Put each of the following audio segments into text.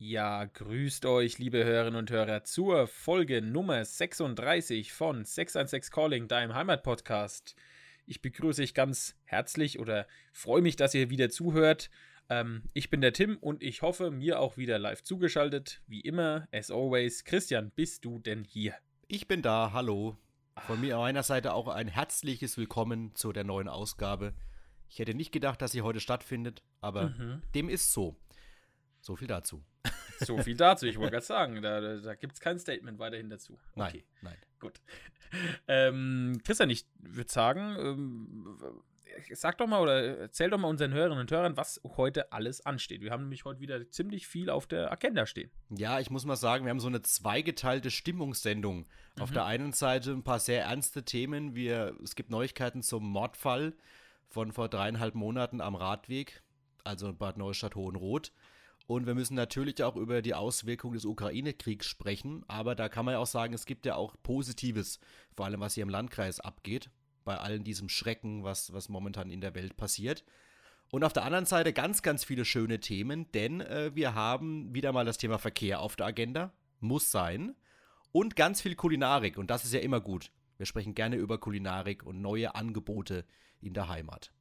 Ja, grüßt euch, liebe Hörerinnen und Hörer, zur Folge Nummer 36 von 616 Calling, deinem Heimatpodcast. Ich begrüße euch ganz herzlich oder freue mich, dass ihr wieder zuhört. Ähm, ich bin der Tim und ich hoffe, mir auch wieder live zugeschaltet. Wie immer, as always, Christian, bist du denn hier? Ich bin da, hallo. Von mir meiner Seite auch ein herzliches Willkommen zu der neuen Ausgabe. Ich hätte nicht gedacht, dass sie heute stattfindet, aber mhm. dem ist so. So viel dazu. So viel dazu, ich wollte gerade sagen, da, da, gibt es kein Statement weiterhin dazu. Okay. Nein, nein. Gut. Ähm, Christian, ich würde sagen, ähm, sag doch mal oder erzähl doch mal unseren Hörerinnen und Hörern, was heute alles ansteht. Wir haben nämlich heute wieder ziemlich viel auf der Agenda stehen. Ja, ich muss mal sagen, wir haben so eine zweigeteilte Stimmungssendung. Mhm. Auf der einen Seite ein paar sehr ernste Themen. Wir, es gibt Neuigkeiten zum Mordfall von vor dreieinhalb Monaten am Radweg, also Bad Neustadt-Hohenroth. Und wir müssen natürlich auch über die Auswirkungen des Ukraine-Kriegs sprechen. Aber da kann man ja auch sagen, es gibt ja auch Positives, vor allem was hier im Landkreis abgeht, bei all diesem Schrecken, was, was momentan in der Welt passiert. Und auf der anderen Seite ganz, ganz viele schöne Themen, denn äh, wir haben wieder mal das Thema Verkehr auf der Agenda. Muss sein. Und ganz viel Kulinarik. Und das ist ja immer gut. Wir sprechen gerne über Kulinarik und neue Angebote in der Heimat.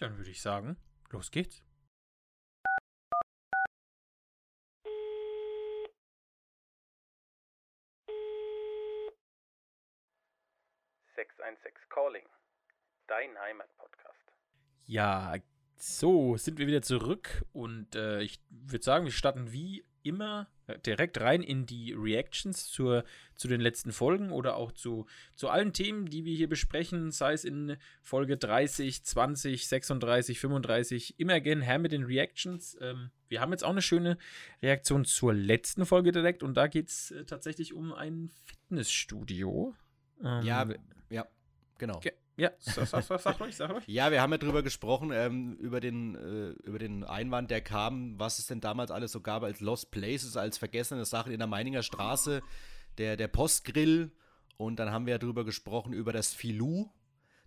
Dann würde ich sagen, los geht's. 616 Calling, dein Heimatpodcast. Ja, so sind wir wieder zurück und äh, ich würde sagen, wir starten wie immer äh, direkt rein in die Reactions zur, zu den letzten Folgen oder auch zu, zu allen Themen, die wir hier besprechen, sei es in Folge 30, 20, 36, 35, immer gern her mit den Reactions. Ähm, wir haben jetzt auch eine schöne Reaktion zur letzten Folge direkt und da geht es äh, tatsächlich um ein Fitnessstudio. Ähm, ja, ja, genau. Ge ja, sag, sag, sag, sag ruhig, sag ruhig. Ja, wir haben ja drüber gesprochen, ähm, über, den, äh, über den Einwand, der kam, was es denn damals alles so gab als Lost Places, als vergessene Sachen in der Meininger Straße, der, der Postgrill. Und dann haben wir ja drüber gesprochen, über das Filou.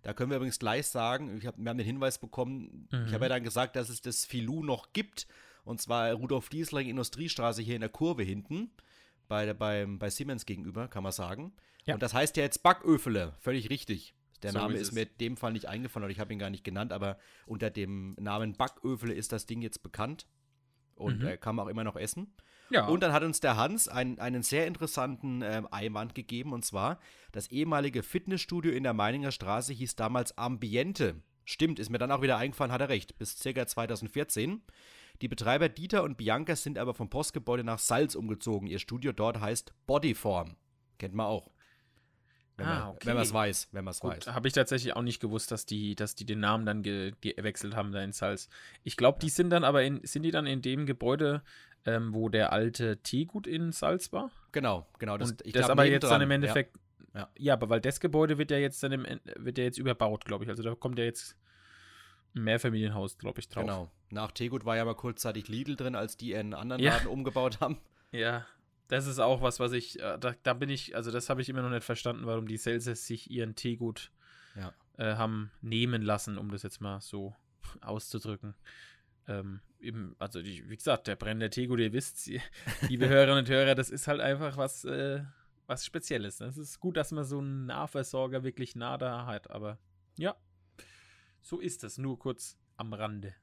Da können wir übrigens gleich sagen, ich hab, wir haben den Hinweis bekommen, mhm. ich habe ja dann gesagt, dass es das Filou noch gibt. Und zwar Rudolf Diesling Industriestraße hier in der Kurve hinten, bei, bei, bei Siemens gegenüber, kann man sagen. Ja. Und das heißt ja jetzt Backöfele, völlig richtig. Der so Name ist, ist mir in dem Fall nicht eingefallen oder ich habe ihn gar nicht genannt, aber unter dem Namen Backöfele ist das Ding jetzt bekannt und mhm. äh, kann man auch immer noch essen. Ja. Und dann hat uns der Hans ein, einen sehr interessanten äh, Einwand gegeben und zwar, das ehemalige Fitnessstudio in der Meininger Straße hieß damals Ambiente. Stimmt, ist mir dann auch wieder eingefallen, hat er recht, bis ca. 2014. Die Betreiber Dieter und Bianca sind aber vom Postgebäude nach Salz umgezogen. Ihr Studio dort heißt Bodyform. Kennt man auch. Wenn ah, man okay. es weiß, wenn man es weiß. Habe ich tatsächlich auch nicht gewusst, dass die, dass die den Namen dann gewechselt haben da in Salz. Ich glaube, die sind dann aber in, sind die dann in dem Gebäude, ähm, wo der alte Teegut in Salz war? Genau, genau. Das, Und das aber jetzt dran. dann im Endeffekt. Ja. ja. ja, aber weil das Gebäude wird ja jetzt dann im, wird ja jetzt überbaut, glaube ich. Also da kommt ja jetzt ein Mehrfamilienhaus, glaube ich, drauf. Genau. Nach Teegut war ja mal kurzzeitig Lidl drin, als die einen anderen Laden umgebaut haben. Ja, das ist auch was, was ich, äh, da, da bin ich, also das habe ich immer noch nicht verstanden, warum die Celsius sich ihren Teegut ja. äh, haben nehmen lassen, um das jetzt mal so auszudrücken. Ähm, eben, also die, wie gesagt, der brennende Teegut, ihr wisst, liebe Hörerinnen und Hörer, das ist halt einfach was, äh, was Spezielles. Es ist gut, dass man so einen Nahversorger wirklich nah da hat, aber ja, so ist das, nur kurz am Rande.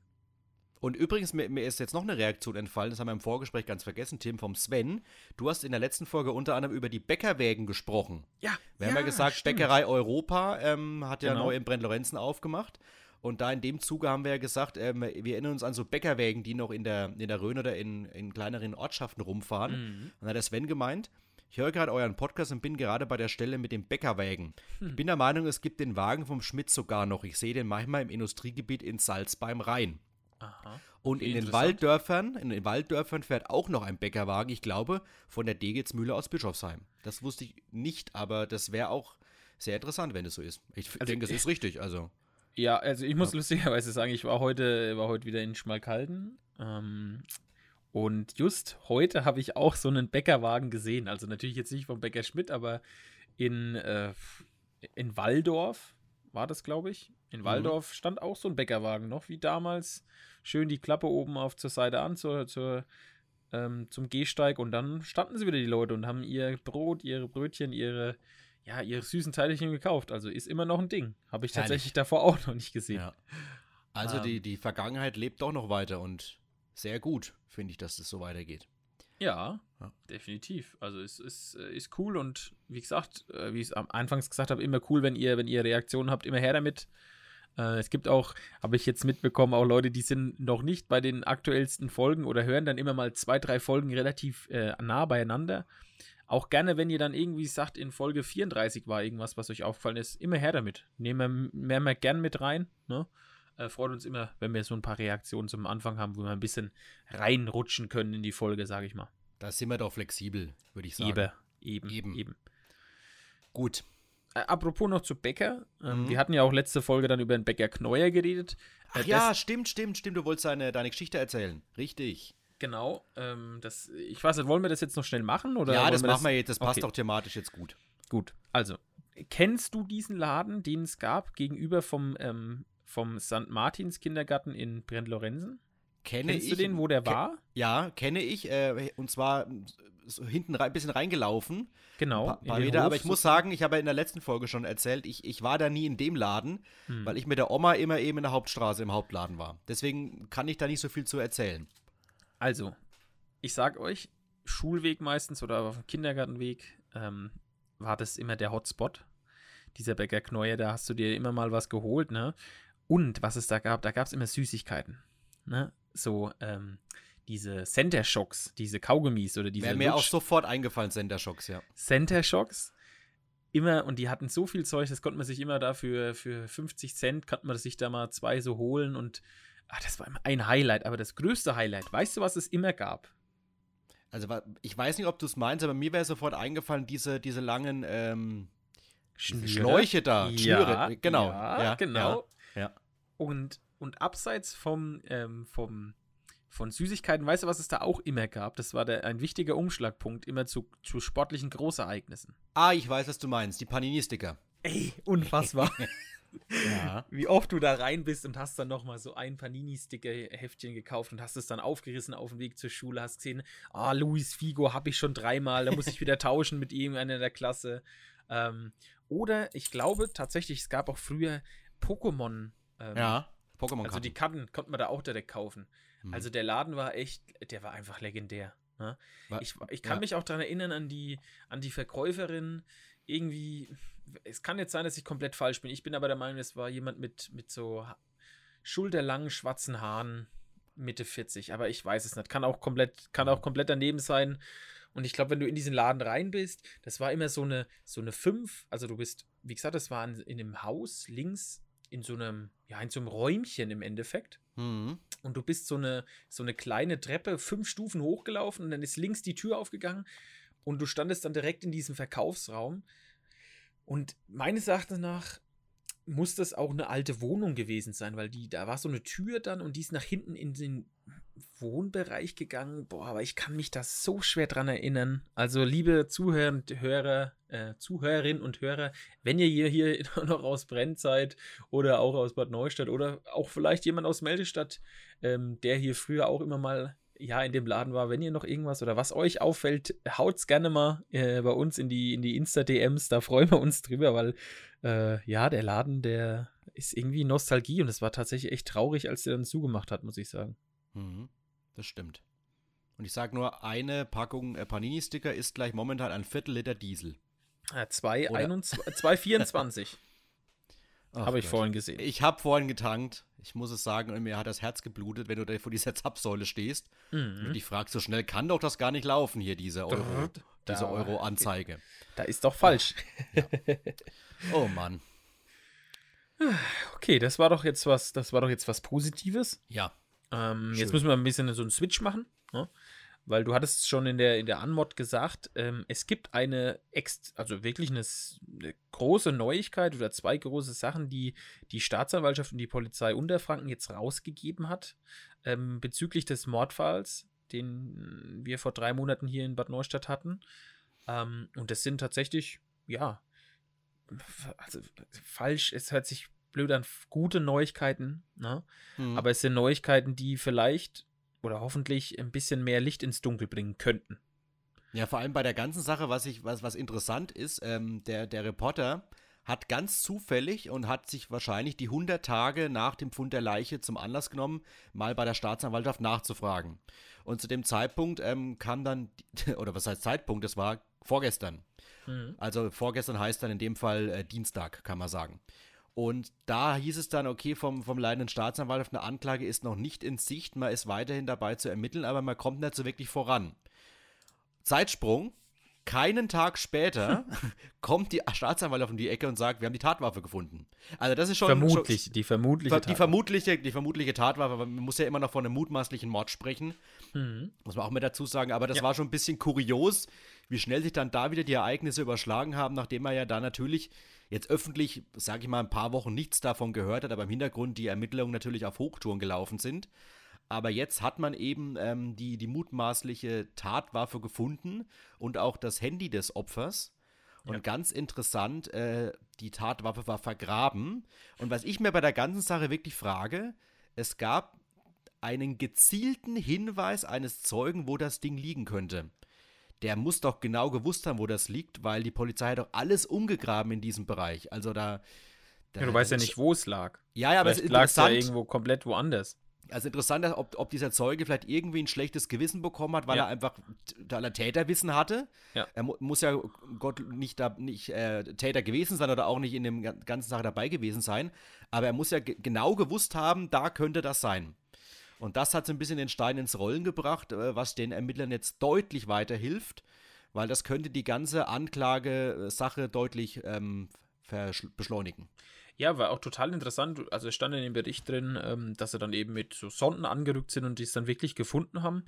Und übrigens, mir, mir, ist jetzt noch eine Reaktion entfallen, das haben wir im Vorgespräch ganz vergessen, Tim, vom Sven. Du hast in der letzten Folge unter anderem über die Bäckerwägen gesprochen. Ja. Wir ja, haben ja gesagt, stimmt. Bäckerei Europa ähm, hat ja genau. neu in Brent-Lorenzen aufgemacht. Und da in dem Zuge haben wir ja gesagt, ähm, wir erinnern uns an so Bäckerwägen, die noch in der, in der Rhön oder in, in kleineren Ortschaften rumfahren. Mhm. Und dann hat der Sven gemeint, ich höre gerade euren Podcast und bin gerade bei der Stelle mit dem Bäckerwagen. Hm. Ich bin der Meinung, es gibt den Wagen vom Schmidt sogar noch. Ich sehe den manchmal im Industriegebiet in Salz beim Rhein. Aha. Und in den Walddörfern, in den Walddörfern fährt auch noch ein Bäckerwagen, ich glaube, von der Degetsmühle aus Bischofsheim. Das wusste ich nicht, aber das wäre auch sehr interessant, wenn es so ist. Ich also denke, es ist richtig, also. Ja, also ich muss ja. lustigerweise sagen, ich war heute, war heute wieder in Schmalkalden. Ähm, und just heute habe ich auch so einen Bäckerwagen gesehen. Also natürlich jetzt nicht vom Bäcker Schmidt, aber in, äh, in Walldorf war das, glaube ich. In mhm. Waldorf mhm. stand auch so ein Bäckerwagen noch, wie damals. Schön die Klappe oben auf zur Seite an, zur, zur ähm, zum Gehsteig und dann standen sie wieder die Leute und haben ihr Brot, ihre Brötchen, ihre, ja, ihre süßen Teilchen gekauft. Also ist immer noch ein Ding. Habe ich tatsächlich Herrlich. davor auch noch nicht gesehen. Ja. Also ähm, die, die Vergangenheit lebt doch noch weiter und sehr gut, finde ich, dass das so weitergeht. Ja, ja, definitiv. Also es ist, äh, ist cool und wie gesagt, äh, wie ich es am Anfangs gesagt habe, immer cool, wenn ihr, wenn ihr Reaktionen habt, immer her damit. Äh, es gibt auch, habe ich jetzt mitbekommen, auch Leute, die sind noch nicht bei den aktuellsten Folgen oder hören dann immer mal zwei, drei Folgen relativ äh, nah beieinander. Auch gerne, wenn ihr dann irgendwie sagt, in Folge 34 war irgendwas, was euch aufgefallen ist, immer her damit. Nehmen wir, nehmen wir gern mit rein. Ne? Äh, freut uns immer, wenn wir so ein paar Reaktionen zum Anfang haben, wo wir ein bisschen reinrutschen können in die Folge, sage ich mal. Da sind wir doch flexibel, würde ich sagen. Eben, eben, eben. eben. Gut. Äh, apropos noch zu Bäcker. Ähm, mhm. Wir hatten ja auch letzte Folge dann über den Bäcker Kneuer geredet. Ach äh, ja, stimmt, stimmt, stimmt. Du wolltest deine, deine Geschichte erzählen. Richtig. Genau. Ähm, das, ich weiß nicht, wollen wir das jetzt noch schnell machen? Oder ja, das machen wir jetzt. Das passt okay. auch thematisch jetzt gut. Gut. Also, kennst du diesen Laden, den es gab, gegenüber vom ähm, vom St. Martins Kindergarten in Brent-Lorenzen. Kenne Kennst ich. du den, wo der war? Ja, kenne ich. Äh, und zwar so hinten ein bisschen reingelaufen. Genau. Ein paar Meter, aber ich muss sagen, ich habe ja in der letzten Folge schon erzählt, ich, ich war da nie in dem Laden, hm. weil ich mit der Oma immer eben in der Hauptstraße im Hauptladen war. Deswegen kann ich da nicht so viel zu erzählen. Also, ich sag euch, Schulweg meistens oder auf dem Kindergartenweg ähm, war das immer der Hotspot. Dieser Bäcker Kneuer, da hast du dir immer mal was geholt, ne? Und was es da gab, da gab es immer Süßigkeiten. Ne? So, ähm, diese Center Shocks, diese Kaugummis oder diese. Wäre mir Lutsch auch sofort eingefallen, Center Shocks, ja. Center Shocks. Immer, und die hatten so viel Zeug, das konnte man sich immer dafür für 50 Cent, konnte man sich da mal zwei so holen und ach, das war immer ein Highlight. Aber das größte Highlight, weißt du, was es immer gab? Also, ich weiß nicht, ob du es meinst, aber mir wäre sofort eingefallen, diese, diese langen ähm, Schläuche da. Ja, Schnüre, genau. Ja, ja genau. Ja. Und, und abseits vom, ähm, vom, von Süßigkeiten, weißt du, was es da auch immer gab? Das war der, ein wichtiger Umschlagpunkt, immer zu, zu sportlichen Großereignissen. Ah, ich weiß, was du meinst. Die Panini-Sticker. Ey, unfassbar. ja. Wie oft du da rein bist und hast dann nochmal so ein Panini-Sticker-Heftchen gekauft und hast es dann aufgerissen auf dem Weg zur Schule, hast gesehen, ah, Luis Figo habe ich schon dreimal, da muss ich wieder tauschen mit irgendeiner der Klasse. Ähm, oder ich glaube tatsächlich, es gab auch früher Pokémon. Ähm, ja, Pokémon. Also die Karten konnte man da auch direkt kaufen. Mhm. Also der Laden war echt, der war einfach legendär. Ne? Ich, ich kann ja. mich auch daran erinnern an die, an die Verkäuferin. Irgendwie, es kann jetzt sein, dass ich komplett falsch bin. Ich bin aber der Meinung, es war jemand mit, mit so schulterlangen schwarzen Haaren, Mitte 40. Aber ich weiß es nicht. Kann auch komplett, kann auch komplett daneben sein. Und ich glaube, wenn du in diesen Laden rein bist, das war immer so eine, so eine 5. Also du bist, wie gesagt, das war in, in einem Haus links in so einem, ja, in so einem Räumchen im Endeffekt. Mhm. Und du bist so eine, so eine kleine Treppe, fünf Stufen hochgelaufen und dann ist links die Tür aufgegangen und du standest dann direkt in diesem Verkaufsraum. Und meines Erachtens nach muss das auch eine alte Wohnung gewesen sein, weil die, da war so eine Tür dann und die ist nach hinten in den Wohnbereich gegangen. Boah, aber ich kann mich da so schwer dran erinnern. Also, liebe Zuhörer Hörer, äh, Zuhörerinnen und Hörer, wenn ihr hier, hier noch aus Brenn seid oder auch aus Bad Neustadt oder auch vielleicht jemand aus Meldestadt, ähm, der hier früher auch immer mal ja, in dem Laden war, wenn ihr noch irgendwas oder was euch auffällt, haut's gerne mal äh, bei uns in die, in die Insta-DMs, da freuen wir uns drüber, weil äh, ja, der Laden, der ist irgendwie Nostalgie und es war tatsächlich echt traurig, als der dann zugemacht hat, muss ich sagen. Mhm, das stimmt. Und ich sage nur, eine Packung äh, Panini-Sticker ist gleich momentan ein Viertel Liter Diesel. Ja, 2,24. habe ich vorhin gesehen. Ich habe vorhin getankt. Ich muss es sagen, und mir hat das Herz geblutet, wenn du da vor dieser Zapfsäule stehst. Mhm. Und ich frage, so schnell kann doch das gar nicht laufen hier, diese Euro, diese Euro-Anzeige. Da ist doch falsch. Ja. Oh Mann. Okay, das war doch jetzt was, das war doch jetzt was Positives. Ja. Ähm, jetzt müssen wir ein bisschen so einen Switch machen. Ne? Weil du hattest schon in der, in der Anmod gesagt, ähm, es gibt eine, ex also wirklich eine, eine, große Neuigkeit oder zwei große Sachen, die die Staatsanwaltschaft und die Polizei Unterfranken jetzt rausgegeben hat ähm, bezüglich des Mordfalls, den wir vor drei Monaten hier in Bad Neustadt hatten. Ähm, und das sind tatsächlich, ja, also falsch, es hört sich blöd an, gute Neuigkeiten, ne? Mhm. aber es sind Neuigkeiten, die vielleicht oder hoffentlich ein bisschen mehr Licht ins Dunkel bringen könnten. Ja, vor allem bei der ganzen Sache, was ich, was, was interessant ist, ähm, der, der Reporter hat ganz zufällig und hat sich wahrscheinlich die 100 Tage nach dem Fund der Leiche zum Anlass genommen, mal bei der Staatsanwaltschaft nachzufragen. Und zu dem Zeitpunkt ähm, kam dann, oder was heißt Zeitpunkt, das war vorgestern. Mhm. Also vorgestern heißt dann in dem Fall äh, Dienstag, kann man sagen. Und da hieß es dann, okay, vom, vom leitenden Staatsanwalt, eine Anklage ist noch nicht in Sicht, man ist weiterhin dabei zu ermitteln, aber man kommt nicht so wirklich voran. Zeitsprung, keinen Tag später kommt die Staatsanwaltschaft um die Ecke und sagt, wir haben die Tatwaffe gefunden. Also das ist schon vermutlich schon, die vermutliche die Tatwaffe. vermutliche die vermutliche Tatwaffe, aber man muss ja immer noch von einem mutmaßlichen Mord sprechen. Mhm. Muss man auch mit dazu sagen, aber das ja. war schon ein bisschen kurios, wie schnell sich dann da wieder die Ereignisse überschlagen haben, nachdem er ja da natürlich jetzt öffentlich, sage ich mal, ein paar Wochen nichts davon gehört hat, aber im Hintergrund die Ermittlungen natürlich auf Hochtouren gelaufen sind. Aber jetzt hat man eben ähm, die, die mutmaßliche Tatwaffe gefunden und auch das Handy des Opfers. Und ja. ganz interessant, äh, die Tatwaffe war vergraben. Und was ich mir bei der ganzen Sache wirklich frage, es gab einen gezielten Hinweis eines Zeugen, wo das Ding liegen könnte. Der muss doch genau gewusst haben, wo das liegt, weil die Polizei hat doch alles umgegraben in diesem Bereich. Also da. da ja, du weißt ja nicht, wo es lag. Ja, ja, aber es lag ja irgendwo komplett woanders. Also interessant, ob, ob dieser Zeuge vielleicht irgendwie ein schlechtes Gewissen bekommen hat, weil ja. er einfach, weil er Täterwissen hatte. Ja. Er mu muss ja Gott nicht, da, nicht äh, Täter gewesen sein oder auch nicht in dem ganzen Sache dabei gewesen sein. Aber er muss ja genau gewusst haben, da könnte das sein. Und das hat so ein bisschen den Stein ins Rollen gebracht, äh, was den Ermittlern jetzt deutlich weiterhilft, weil das könnte die ganze Anklagesache deutlich ähm, beschleunigen. Ja, war auch total interessant. Also es stand in dem Bericht drin, ähm, dass sie dann eben mit so Sonden angerückt sind und die es dann wirklich gefunden haben.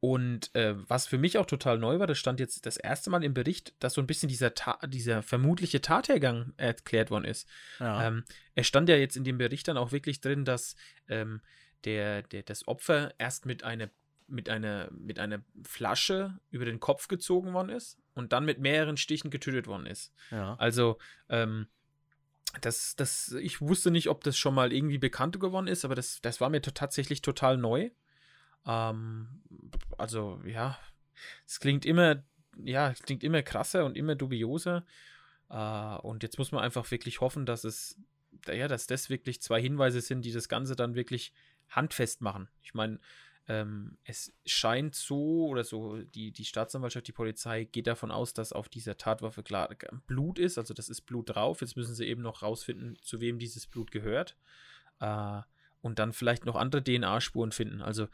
Und äh, was für mich auch total neu war, das stand jetzt das erste Mal im Bericht, dass so ein bisschen dieser, Ta dieser vermutliche Tathergang erklärt worden ist. Ja. Ähm, es stand ja jetzt in dem Bericht dann auch wirklich drin, dass ähm, der, der, das Opfer erst mit einer, mit, einer, mit einer Flasche über den Kopf gezogen worden ist und dann mit mehreren Stichen getötet worden ist. Ja. Also, ähm, das, das, ich wusste nicht, ob das schon mal irgendwie bekannt geworden ist, aber das, das war mir tatsächlich total neu. Ähm, also, ja, es klingt immer, ja, es klingt immer krasser und immer dubioser. Äh, und jetzt muss man einfach wirklich hoffen, dass es, ja, dass das wirklich zwei Hinweise sind, die das Ganze dann wirklich handfest machen. Ich meine, ähm, es scheint so oder so, die, die Staatsanwaltschaft, die Polizei geht davon aus, dass auf dieser Tatwaffe klar Blut ist, also das ist Blut drauf. Jetzt müssen sie eben noch rausfinden, zu wem dieses Blut gehört. Äh, und dann vielleicht noch andere DNA-Spuren finden. Also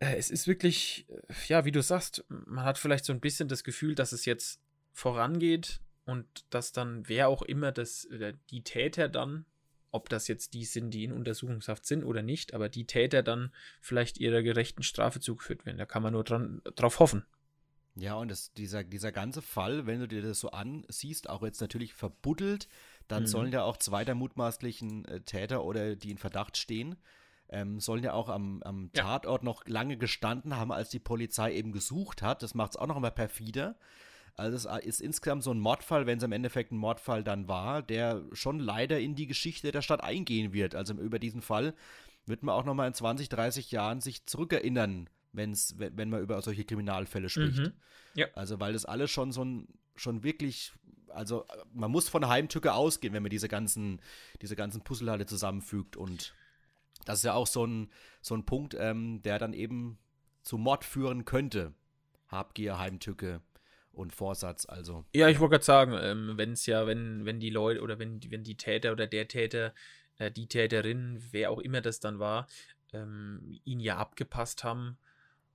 äh, es ist wirklich, äh, ja, wie du sagst, man hat vielleicht so ein bisschen das Gefühl, dass es jetzt vorangeht und dass dann wer auch immer das, die Täter dann ob das jetzt die sind, die in Untersuchungshaft sind oder nicht, aber die Täter dann vielleicht ihrer gerechten Strafe zugeführt werden. Da kann man nur dran, drauf hoffen. Ja, und das, dieser, dieser ganze Fall, wenn du dir das so ansiehst, auch jetzt natürlich verbuddelt, dann mhm. sollen ja auch zwei der mutmaßlichen äh, Täter oder die in Verdacht stehen, ähm, sollen ja auch am, am ja. Tatort noch lange gestanden haben, als die Polizei eben gesucht hat. Das macht es auch noch mal perfider. Also es ist insgesamt so ein Mordfall, wenn es im Endeffekt ein Mordfall dann war, der schon leider in die Geschichte der Stadt eingehen wird. Also über diesen Fall wird man auch nochmal in 20, 30 Jahren sich zurückerinnern, wenn's, wenn man über solche Kriminalfälle spricht. Mhm. Ja. Also weil das alles schon so ein, schon wirklich, also man muss von Heimtücke ausgehen, wenn man diese ganzen, diese ganzen Puzzleteile zusammenfügt und das ist ja auch so ein, so ein Punkt, ähm, der dann eben zu Mord führen könnte. Habgier, Heimtücke, und Vorsatz, also. Ja, ich wollte gerade sagen, ähm, wenn es ja, wenn, wenn die Leute oder wenn, wenn die Täter oder der Täter, äh, die Täterin, wer auch immer das dann war, ähm, ihn ja abgepasst haben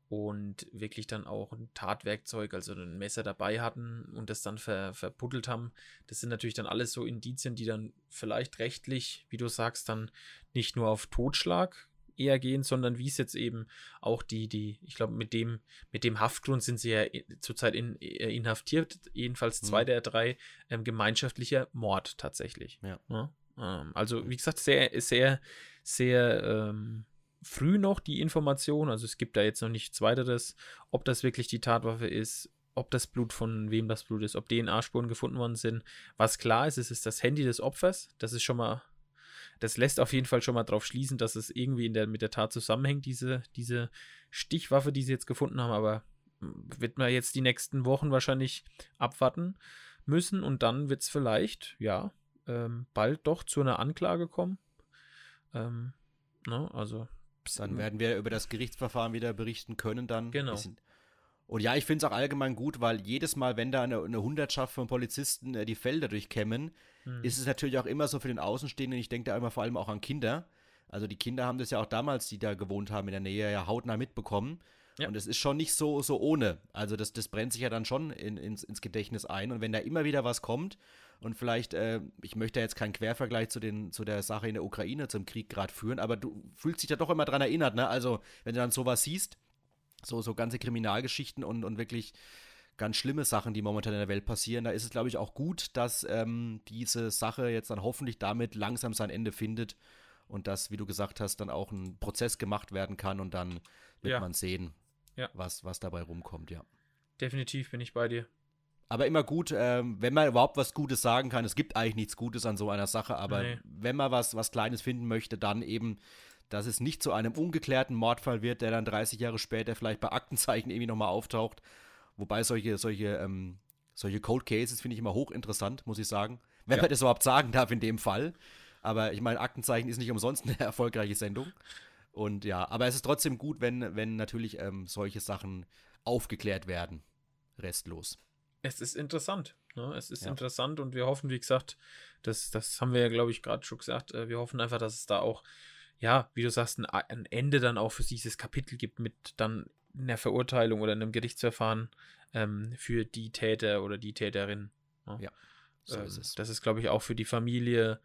und wirklich dann auch ein Tatwerkzeug, also ein Messer dabei hatten und das dann ver, verbuddelt haben. Das sind natürlich dann alles so Indizien, die dann vielleicht rechtlich, wie du sagst, dann nicht nur auf Totschlag eher gehen, sondern wie es jetzt eben auch die, die, ich glaube, mit dem, mit dem Haftgrund sind sie ja zurzeit in, äh, inhaftiert, jedenfalls zwei mhm. der drei, ähm, gemeinschaftlicher Mord tatsächlich. Ja. ja? Ähm, also, wie gesagt, sehr, sehr, sehr ähm, früh noch die Information. Also es gibt da jetzt noch nichts weiteres, ob das wirklich die Tatwaffe ist, ob das Blut von wem das Blut ist, ob DNA-Spuren gefunden worden sind. Was klar ist, es ist das Handy des Opfers. Das ist schon mal das lässt auf jeden Fall schon mal drauf schließen, dass es irgendwie der, mit der Tat zusammenhängt, diese, diese Stichwaffe, die sie jetzt gefunden haben. Aber wird man jetzt die nächsten Wochen wahrscheinlich abwarten müssen und dann wird es vielleicht, ja, ähm, bald doch zu einer Anklage kommen. Ähm, ne, also. Dann werden wir über das Gerichtsverfahren wieder berichten können dann. Genau. Bisschen. Und ja, ich finde es auch allgemein gut, weil jedes Mal, wenn da eine, eine Hundertschaft von Polizisten äh, die Felder durchkämmen, hm. ist es natürlich auch immer so für den Außenstehenden, ich denke da immer vor allem auch an Kinder. Also die Kinder haben das ja auch damals, die da gewohnt haben in der Nähe, ja hautnah mitbekommen. Ja. Und es ist schon nicht so, so ohne. Also das, das brennt sich ja dann schon in, ins, ins Gedächtnis ein. Und wenn da immer wieder was kommt und vielleicht, äh, ich möchte jetzt keinen Quervergleich zu, den, zu der Sache in der Ukraine, zum Krieg gerade führen, aber du fühlst dich ja doch immer dran erinnert, ne? Also wenn du dann sowas siehst, so, so ganze Kriminalgeschichten und, und wirklich ganz schlimme Sachen, die momentan in der Welt passieren. Da ist es, glaube ich, auch gut, dass ähm, diese Sache jetzt dann hoffentlich damit langsam sein Ende findet und dass, wie du gesagt hast, dann auch ein Prozess gemacht werden kann und dann wird ja. man sehen, ja. was, was dabei rumkommt, ja. Definitiv bin ich bei dir. Aber immer gut, ähm, wenn man überhaupt was Gutes sagen kann. Es gibt eigentlich nichts Gutes an so einer Sache, aber nee. wenn man was, was Kleines finden möchte, dann eben, dass es nicht zu einem ungeklärten Mordfall wird, der dann 30 Jahre später vielleicht bei Aktenzeichen irgendwie nochmal auftaucht. Wobei solche, solche, ähm, solche Cold Cases finde ich immer hochinteressant, muss ich sagen. Wenn ja. man das überhaupt sagen darf in dem Fall. Aber ich meine, Aktenzeichen ist nicht umsonst eine erfolgreiche Sendung. Und ja, aber es ist trotzdem gut, wenn, wenn natürlich ähm, solche Sachen aufgeklärt werden. Restlos. Es ist interessant. Ne? Es ist ja. interessant und wir hoffen, wie gesagt, das, das haben wir ja, glaube ich, gerade schon gesagt, äh, wir hoffen einfach, dass es da auch, ja, wie du sagst, ein, ein Ende dann auch für dieses Kapitel gibt mit dann einer Verurteilung oder einem Gerichtsverfahren ähm, für die Täter oder die Täterin. Ne? Ja, so ähm, ist es. Das ist, glaube ich, auch für die Familie,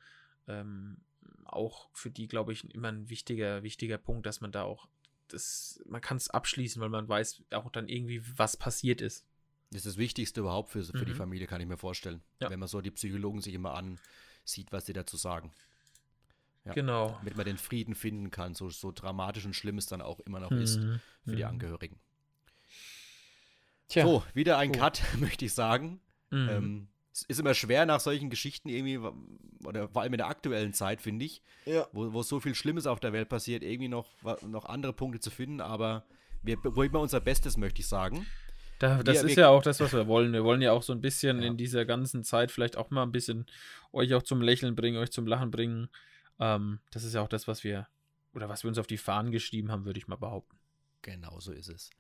ähm, auch für die, glaube ich, immer ein wichtiger, wichtiger Punkt, dass man da auch das, man kann es abschließen, weil man weiß auch dann irgendwie, was passiert ist. Das ist das Wichtigste überhaupt für, für mhm. die Familie, kann ich mir vorstellen. Ja. Wenn man so die Psychologen sich immer ansieht, was sie dazu sagen. Ja, genau. Damit man den Frieden finden kann, so, so dramatisch und schlimm es dann auch immer noch mhm. ist für mhm. die Angehörigen. Tja. So, wieder ein oh. Cut, möchte ich sagen. Mhm. Ähm, es ist immer schwer nach solchen Geschichten irgendwie, oder vor allem in der aktuellen Zeit, finde ich, ja. wo, wo so viel Schlimmes auf der Welt passiert, irgendwie noch, noch andere Punkte zu finden, aber wir probieren unser Bestes, möchte ich sagen. Da, das wir, ist wir, ja auch das, was wir wollen. Wir wollen ja auch so ein bisschen ja. in dieser ganzen Zeit vielleicht auch mal ein bisschen euch auch zum Lächeln bringen, euch zum Lachen bringen. Ähm, das ist ja auch das, was wir, oder was wir uns auf die Fahnen geschrieben haben, würde ich mal behaupten. Genau so ist es.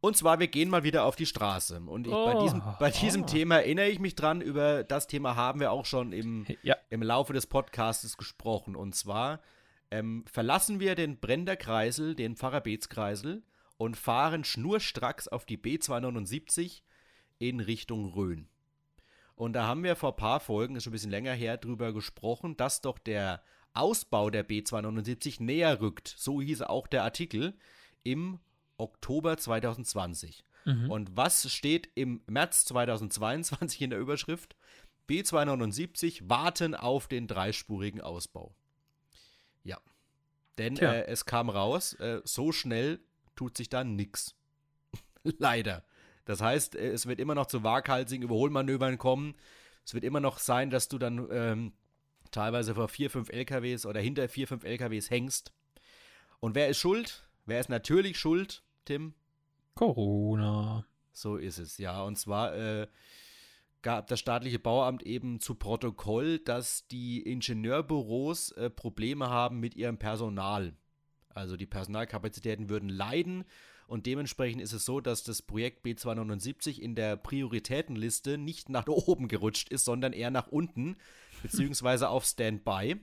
Und zwar, wir gehen mal wieder auf die Straße. Und ich, oh, bei diesem, bei diesem oh. Thema erinnere ich mich dran, über das Thema haben wir auch schon im, ja. im Laufe des Podcasts gesprochen. Und zwar ähm, verlassen wir den Brender Kreisel, den Pfarrer-Beets-Kreisel, und fahren schnurstracks auf die B279 in Richtung Rhön. Und da haben wir vor ein paar Folgen, ist schon ein bisschen länger her, drüber gesprochen, dass doch der Ausbau der B279 näher rückt. So hieß auch der Artikel im Oktober 2020. Mhm. Und was steht im März 2022 in der Überschrift? B279 warten auf den dreispurigen Ausbau. Ja. Denn äh, es kam raus, äh, so schnell tut sich da nichts. Leider. Das heißt, äh, es wird immer noch zu waghalsigen Überholmanövern kommen. Es wird immer noch sein, dass du dann ähm, teilweise vor vier, fünf LKWs oder hinter vier, fünf LKWs hängst. Und wer ist schuld? Wer ist natürlich schuld? Tim? Corona. So ist es, ja. Und zwar äh, gab das staatliche Bauamt eben zu Protokoll, dass die Ingenieurbüros äh, Probleme haben mit ihrem Personal. Also die Personalkapazitäten würden leiden. Und dementsprechend ist es so, dass das Projekt B279 in der Prioritätenliste nicht nach oben gerutscht ist, sondern eher nach unten, beziehungsweise auf Standby.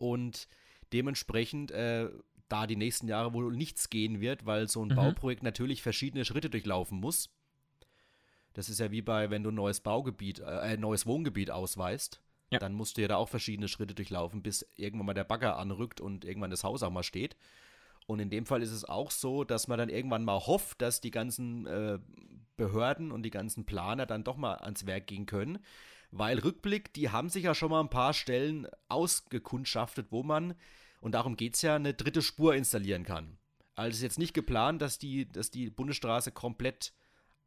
Und dementsprechend äh, da die nächsten Jahre wohl nichts gehen wird, weil so ein mhm. Bauprojekt natürlich verschiedene Schritte durchlaufen muss. Das ist ja wie bei, wenn du ein neues Baugebiet, äh, ein neues Wohngebiet ausweist. Ja. Dann musst du ja da auch verschiedene Schritte durchlaufen, bis irgendwann mal der Bagger anrückt und irgendwann das Haus auch mal steht. Und in dem Fall ist es auch so, dass man dann irgendwann mal hofft, dass die ganzen äh, Behörden und die ganzen Planer dann doch mal ans Werk gehen können. Weil Rückblick, die haben sich ja schon mal ein paar Stellen ausgekundschaftet, wo man und darum geht es ja, eine dritte Spur installieren kann. Also es ist jetzt nicht geplant, dass die, dass die Bundesstraße komplett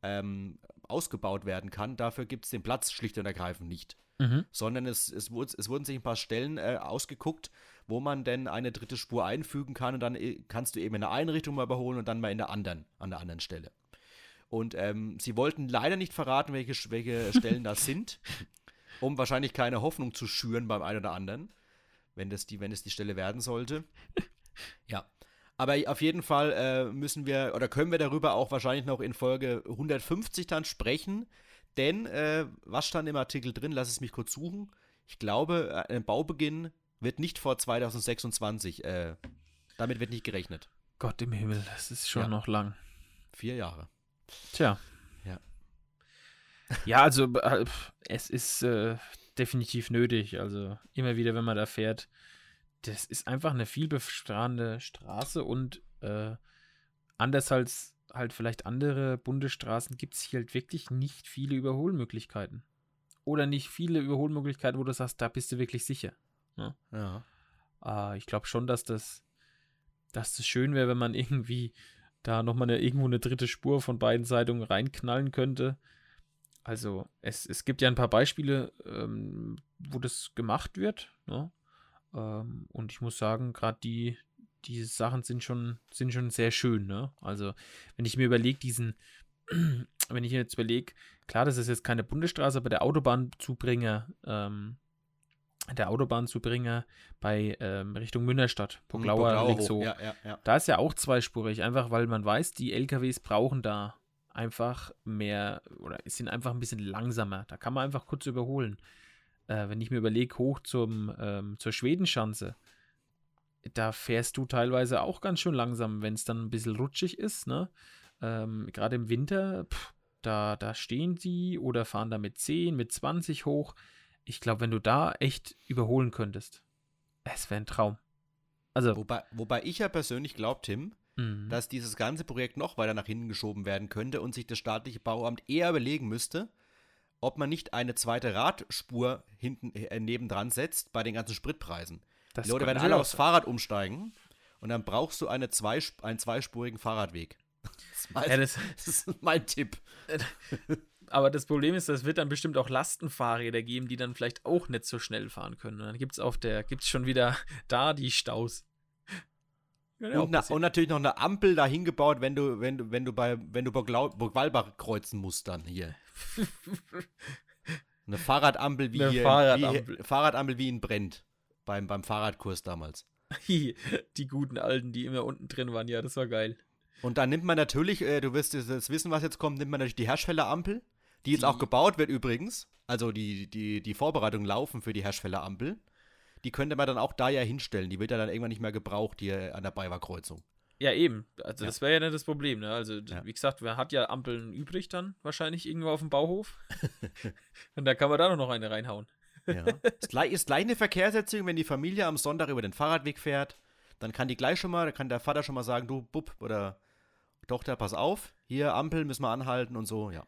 ähm, ausgebaut werden kann. Dafür gibt es den Platz schlicht und ergreifend nicht. Mhm. Sondern es, es, wurde, es wurden sich ein paar Stellen äh, ausgeguckt, wo man denn eine dritte Spur einfügen kann und dann äh, kannst du eben in der einen Richtung mal überholen und dann mal in der anderen, an der anderen Stelle. Und ähm, sie wollten leider nicht verraten, welche, welche Stellen das sind, um wahrscheinlich keine Hoffnung zu schüren beim einen oder anderen, wenn das die, wenn es die Stelle werden sollte. Ja. Aber auf jeden Fall äh, müssen wir oder können wir darüber auch wahrscheinlich noch in Folge 150 dann sprechen. Denn, äh, was stand im Artikel drin? Lass es mich kurz suchen. Ich glaube, äh, ein Baubeginn wird nicht vor 2026. Äh, damit wird nicht gerechnet. Gott im Himmel, das ist schon ja. noch lang. Vier Jahre. Tja. Ja. Ja, also äh, es ist äh, definitiv nötig. Also immer wieder, wenn man da fährt, das ist einfach eine vielbestrahlende Straße und äh, anders als halt vielleicht andere Bundesstraßen gibt es hier halt wirklich nicht viele Überholmöglichkeiten. Oder nicht viele Überholmöglichkeiten, wo du sagst, da bist du wirklich sicher. Ne? Ja. Äh, ich glaube schon, dass das, dass das schön wäre, wenn man irgendwie da nochmal eine, irgendwo eine dritte Spur von beiden Seiten reinknallen könnte. Also es, es gibt ja ein paar Beispiele, ähm, wo das gemacht wird. Ne? Ähm, und ich muss sagen, gerade die, diese Sachen sind schon, sind schon sehr schön. Ne? Also wenn ich mir überlege, diesen, wenn ich jetzt überlege, klar, das ist jetzt keine Bundesstraße, aber der Autobahnzubringer, ähm, der Autobahnzubringer bei ähm, Richtung Münnerstadt, Poglauer liegt so. Ja, ja, ja. Da ist ja auch zweispurig, einfach weil man weiß, die LKWs brauchen da einfach mehr oder sind einfach ein bisschen langsamer. Da kann man einfach kurz überholen. Äh, wenn ich mir überlege, hoch zum, ähm, zur Schwedenschanze, da fährst du teilweise auch ganz schön langsam, wenn es dann ein bisschen rutschig ist. Ne? Ähm, Gerade im Winter, pff, da, da stehen sie oder fahren da mit 10, mit 20 hoch ich glaube, wenn du da echt überholen könntest, es wäre ein Traum. Also. Wobei, wobei ich ja persönlich glaube, Tim, mhm. dass dieses ganze Projekt noch weiter nach hinten geschoben werden könnte und sich das staatliche Bauamt eher überlegen müsste, ob man nicht eine zweite Radspur hinten äh, nebendran setzt bei den ganzen Spritpreisen. Das Die Leute werden alle aufs Fahrrad umsteigen und dann brauchst du eine zwei, einen zweispurigen Fahrradweg. Das ist, mein, ja, das, das ist mein Tipp. aber das Problem ist, es wird dann bestimmt auch Lastenfahrräder geben, die dann vielleicht auch nicht so schnell fahren können. Und dann gibt es auf der, gibt schon wieder da die Staus. Und, na, und, natürlich noch eine Ampel dahin gebaut, wenn du, wenn du, wenn du bei, wenn du Burg kreuzen musst dann hier. eine Fahrradampel wie, eine Fahrradampel. wie Fahrradampel wie in Brennt beim, beim Fahrradkurs damals. die guten alten, die immer unten drin waren, ja, das war geil. Und dann nimmt man natürlich, äh, du wirst jetzt wissen, was jetzt kommt, nimmt man natürlich die Herstellerampel die jetzt auch gebaut wird übrigens. Also die, die, die Vorbereitungen laufen für die Herstellerampel. Die könnte man dann auch da ja hinstellen. Die wird ja dann irgendwann nicht mehr gebraucht hier an der Baywer-Kreuzung. Ja, eben. Also ja. das wäre ja nicht das Problem. Ne? Also ja. wie gesagt, wer hat ja Ampeln übrig dann wahrscheinlich irgendwo auf dem Bauhof. Und da kann man da noch eine reinhauen. Ja. Ist gleich, ist gleich eine Verkehrserziehung, wenn die Familie am Sonntag über den Fahrradweg fährt. Dann kann die gleich schon mal, kann der Vater schon mal sagen, du Bub oder Tochter, pass auf, hier Ampel müssen wir anhalten und so, ja.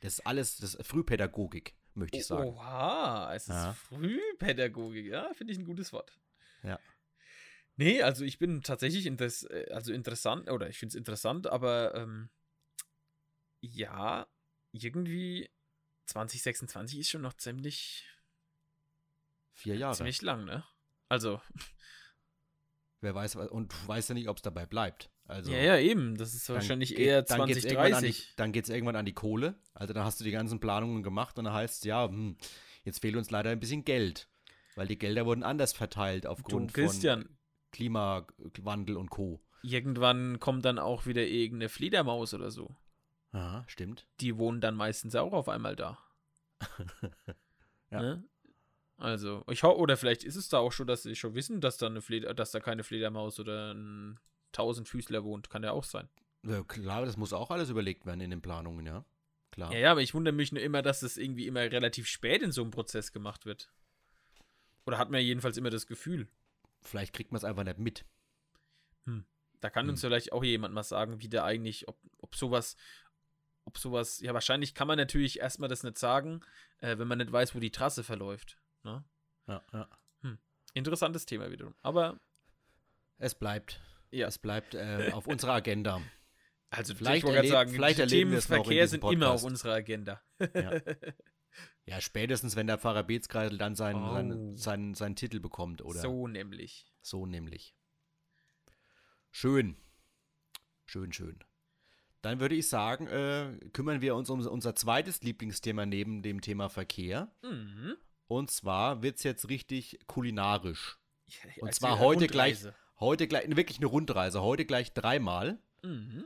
Das ist alles, das ist Frühpädagogik, möchte ich sagen. Oha, es ist ja. Frühpädagogik, ja, finde ich ein gutes Wort. Ja. Nee, also ich bin tatsächlich interess äh, also interessant, oder ich finde es interessant, aber ähm, ja, irgendwie 2026 ist schon noch ziemlich. Vier Jahre. Ziemlich lang, ne? Also. Wer weiß, und du weißt ja nicht, ob es dabei bleibt. Also, ja, ja, eben. Das ist wahrscheinlich geht, eher 2030. Dann geht es irgendwann an die Kohle. Also dann hast du die ganzen Planungen gemacht und dann heißt es, ja, hm, jetzt fehlt uns leider ein bisschen Geld. Weil die Gelder wurden anders verteilt aufgrund du, von Klimawandel und Co. Irgendwann kommt dann auch wieder irgendeine Fledermaus oder so. Ja, stimmt. Die wohnen dann meistens auch auf einmal da. ja. Ne? Also, ich hoffe, oder vielleicht ist es da auch schon, dass sie schon wissen, dass da, eine Fleder, dass da keine Fledermaus oder ein Tausendfüßler wohnt. Kann ja auch sein. Ja, klar, das muss auch alles überlegt werden in den Planungen, ja. Klar. Ja, ja, aber ich wundere mich nur immer, dass das irgendwie immer relativ spät in so einem Prozess gemacht wird. Oder hat man jedenfalls immer das Gefühl. Vielleicht kriegt man es einfach nicht mit. Hm. Da kann hm. uns vielleicht auch jemand mal sagen, wie der eigentlich, ob, ob sowas, ob sowas, ja, wahrscheinlich kann man natürlich erstmal das nicht sagen, äh, wenn man nicht weiß, wo die Trasse verläuft. Ne? Ja, ja. Hm. Interessantes Thema wiederum. Aber es bleibt. Ja. Es bleibt äh, auf unserer Agenda. Also Vielleicht erleb- sagen, vielleicht die erleben Themen wir es noch in Verkehr diesem sind immer auf Podcast. unserer Agenda. Ja. Ja, spätestens, wenn der Pfarrer Beetskreisel dann seinen, Oh. seinen, seinen, seinen Titel bekommt, oder? So nämlich. So nämlich. Schön. Schön, schön. Dann würde ich sagen, äh, kümmern wir uns um unser zweites Lieblingsthema neben dem Thema Verkehr. Mhm. Und zwar wird es jetzt richtig kulinarisch. Und Als zwar heute gleich, Rundreise. heute gleich, wirklich eine Rundreise, heute gleich dreimal. Mhm.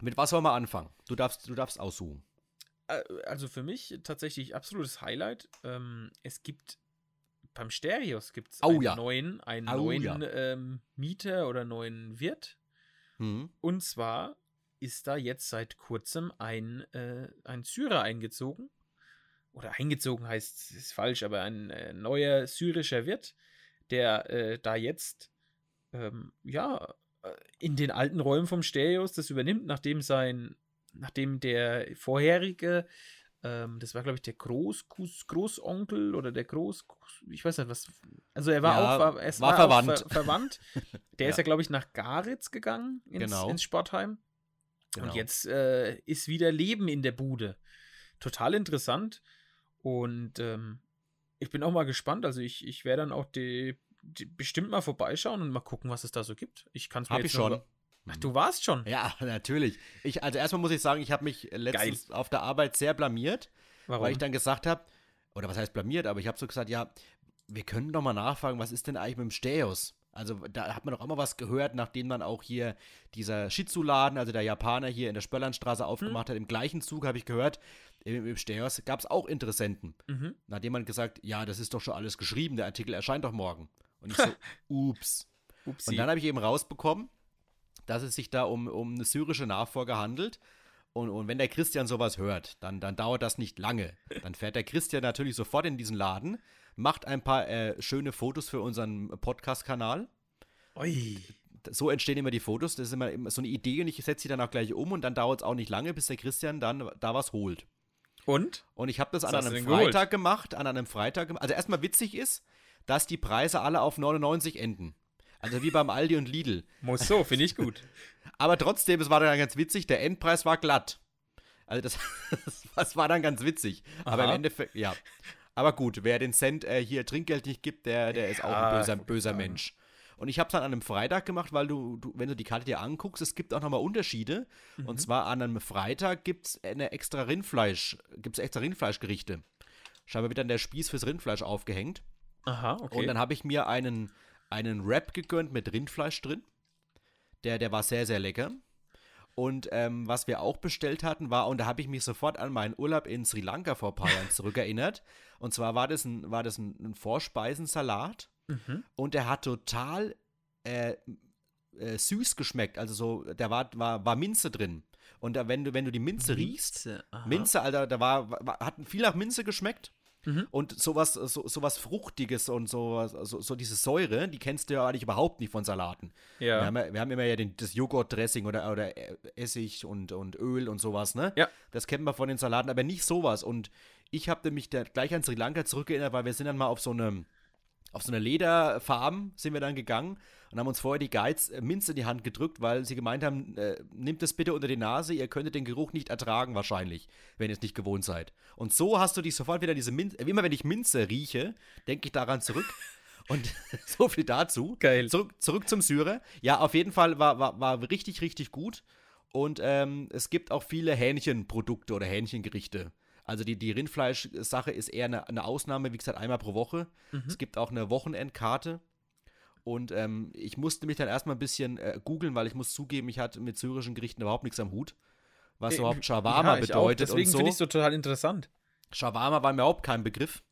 Mit was wollen wir anfangen? Du darfst, du darfst aussuchen. Äh, Also für mich tatsächlich absolutes Highlight. Ähm, es gibt beim Stereos gibt es Oh einen ja. neuen, einen Oh neuen ja. ähm, Mieter oder neuen Wirt. Mhm. Und zwar ist da jetzt seit kurzem ein, äh, ein Syrer eingezogen. Oder eingezogen heißt, ist falsch, aber ein äh, neuer syrischer Wirt, der äh, da jetzt ähm, ja äh, in den alten Räumen vom Stereos das übernimmt, nachdem sein, nachdem der vorherige, ähm, das war glaube ich der Groß, Großonkel oder der Groß, ich weiß nicht was, also er war Ja, auch, war, es war war verwandt. Ver, verwandt. Der ist Ja. ja glaube ich nach Garitz gegangen ins, Genau. ins Sportheim. Genau. Und jetzt äh, ist wieder Leben in der Bude. Total interessant. Und ähm, ich bin auch mal gespannt. Also ich, ich werde dann auch die, die bestimmt mal vorbeischauen und mal gucken, was es da so gibt. Ich kann es mir Hab ich schon. Ach, du warst schon. Ja, natürlich. Ich, also erstmal muss ich sagen, ich habe mich letztens auf der Arbeit sehr blamiert, Warum? weil ich dann gesagt habe, oder was heißt blamiert, aber ich habe so gesagt, ja, wir können doch mal nachfragen, was ist denn eigentlich mit dem Stereos? Also da hat man doch immer was gehört, nachdem dann auch hier dieser Shitsu-Laden, also der Japaner hier in der Spöllernstraße aufgemacht hat. Im gleichen Zug habe ich gehört, im, im Stereos gab es auch Interessenten. mhm. Nachdem man gesagt, ja, das ist doch schon alles geschrieben, der Artikel erscheint doch morgen. Und ich so, ups. Upsi. Und dann habe ich eben rausbekommen, dass es sich da um, um eine syrische Nachfolge handelt. Und, und wenn der Christian sowas hört, dann, dann dauert das nicht lange. Dann fährt der Christian natürlich sofort in diesen Laden, macht ein paar äh, schöne Fotos für unseren Podcast-Kanal. So entstehen immer die Fotos. Das ist immer, so eine Idee und ich setze sie dann auch gleich um und dann dauert es auch nicht lange, bis der Christian dann da was holt. Und? Und ich habe das an einem denn geholt? Freitag gemacht, an einem Freitag. Also erstmal witzig ist, dass die Preise alle auf 99 enden. Also wie beim Aldi und Lidl. Muss so, finde ich gut. Aber trotzdem, es war dann ganz witzig, der Endpreis war glatt. Also das, das war dann ganz witzig. Aber im Aha. Endeffekt, ja. Aber gut, wer den Cent äh, hier Trinkgeld nicht gibt, der, der ist auch Ja, ein böser, böser sagen. Mensch. Und ich habe es dann an einem Freitag gemacht, weil du, du, wenn du die Karte dir anguckst, es gibt auch nochmal Unterschiede. Mhm. Und zwar an einem Freitag gibt es eine extra Rindfleisch, gibt es extra Rindfleischgerichte. Scheinbar wird dann der Spieß fürs Rindfleisch aufgehängt. Aha, okay. Und dann habe ich mir einen, einen Wrap gegönnt mit Rindfleisch drin. Der, der war sehr, sehr lecker. Und ähm, was wir auch bestellt hatten, war, und da habe ich mich sofort an meinen Urlaub in Sri Lanka vor ein paar Jahren zurückerinnert. Und zwar war das ein, war das ein, ein Vorspeisensalat mhm. und der hat total äh, äh, süß geschmeckt. Also so, da war, war, war Minze drin. Und da, wenn du, wenn du die Minze riechst, Minze, aha. Minze, Alter, da war, war, hat viel nach Minze geschmeckt. Mhm. Und sowas, so, sowas Fruchtiges und so, so, so diese Säure, die kennst du ja eigentlich überhaupt nicht von Salaten. Wir, Ja. haben, ja- wir haben immer ja den, das Joghurtdressing oder, oder Essig und, und Öl und sowas, ne? Ja. Das kennt man von den Salaten, aber nicht sowas. Und ich habe mich da gleich an Sri Lanka zurückerinnert, weil wir sind dann mal auf so eine, auf so eine Lederfarm sind wir dann gegangen und haben uns vorher die Guides äh, Minze in die Hand gedrückt, weil sie gemeint haben, äh, nehmt es bitte unter die Nase, ihr könntet den Geruch nicht ertragen wahrscheinlich, wenn ihr es nicht gewohnt seid. Und so hast du dich sofort wieder diese Minze, immer wenn ich Minze rieche, denke ich daran zurück. Und so viel dazu. Geil. Zurück, zurück zum Syrer. Ja, auf jeden Fall war, war, war richtig, richtig gut. Und ähm, es gibt auch viele Hähnchenprodukte oder Hähnchengerichte. Also die, die Rindfleisch-Sache ist eher eine, eine Ausnahme, wie gesagt, einmal pro Woche. Es gibt auch eine Wochenendkarte. Und ähm, ich musste mich dann erstmal ein bisschen äh, googeln, weil ich muss zugeben, ich hatte mit syrischen Gerichten überhaupt nichts am Hut. Was Äh, überhaupt Shawarma ja, ich auch. bedeutet Deswegen und so. finde ich so total interessant. Shawarma war mir überhaupt kein Begriff.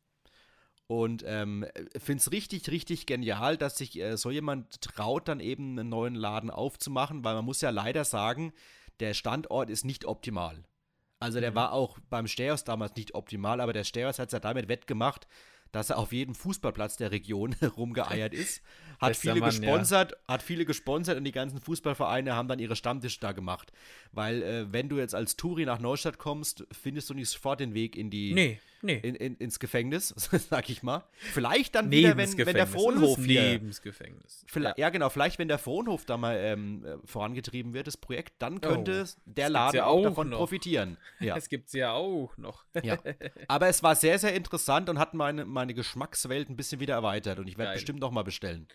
Und ähm, finde es richtig, richtig genial, dass sich äh, so jemand traut, dann eben einen neuen Laden aufzumachen, weil man muss ja leider sagen, der Standort ist nicht optimal. Also der Mhm. war auch beim Stereos damals nicht optimal, aber der Stereos hat es ja damit wettgemacht, dass er auf jedem Fußballplatz der Region rumgeeiert ist. Hat viele Mann, gesponsert, ja. hat viele gesponsert und die ganzen Fußballvereine haben dann ihre Stammtische da gemacht. Weil, äh, wenn du jetzt als Touri nach Neustadt kommst, findest du nicht sofort den Weg in die. Nee, nee. In, in, ins Gefängnis, sag ich mal. Vielleicht dann wieder, wenn, wenn der Frohnhof. Lebensgefängnis. Vielleicht, ja. ja. genau. Vielleicht, wenn der Frohnhof da mal ähm, äh, vorangetrieben wird, das Projekt, dann könnte oh, der Laden ja auch davon noch. profitieren. Ja. Es gibt es ja auch noch. ja. Aber es war sehr, sehr interessant und hat meine, meine Geschmackswelt ein bisschen wieder erweitert. Und ich werde bestimmt noch mal bestellen.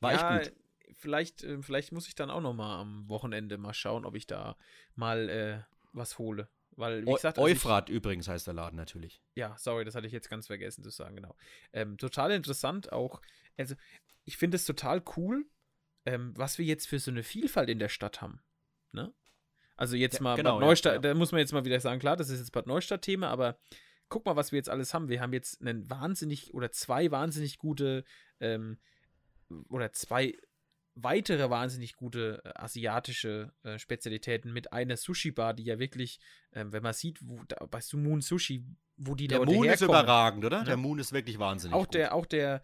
War ja, echt gut. Vielleicht, äh, vielleicht muss ich dann auch noch mal am Wochenende mal schauen, ob ich da mal äh, was hole. Weil, wie gesagt, also Euphrat ich, übrigens heißt der Laden natürlich. Ja, sorry, das hatte ich jetzt ganz vergessen zu sagen, genau. Ähm, total interessant auch. Also, ich finde es total cool, ähm, was wir jetzt für so eine Vielfalt in der Stadt haben. Ne? Also jetzt mal genau, Bad Neustadt, ja, ja. da muss man jetzt mal wieder sagen, klar, das ist jetzt Bad Neustadt-Thema, aber guck mal, was wir jetzt alles haben. Wir haben jetzt einen wahnsinnig oder zwei wahnsinnig gute ähm, oder zwei weitere wahnsinnig gute äh, asiatische äh, Spezialitäten mit einer Sushi-Bar, die ja wirklich, äh, wenn man sieht, wo, da, bei Moon Sushi, wo die der Leute Moon herkommen. ist überragend, oder? Ja. Der Moon ist wirklich wahnsinnig. Auch gut. der, auch der,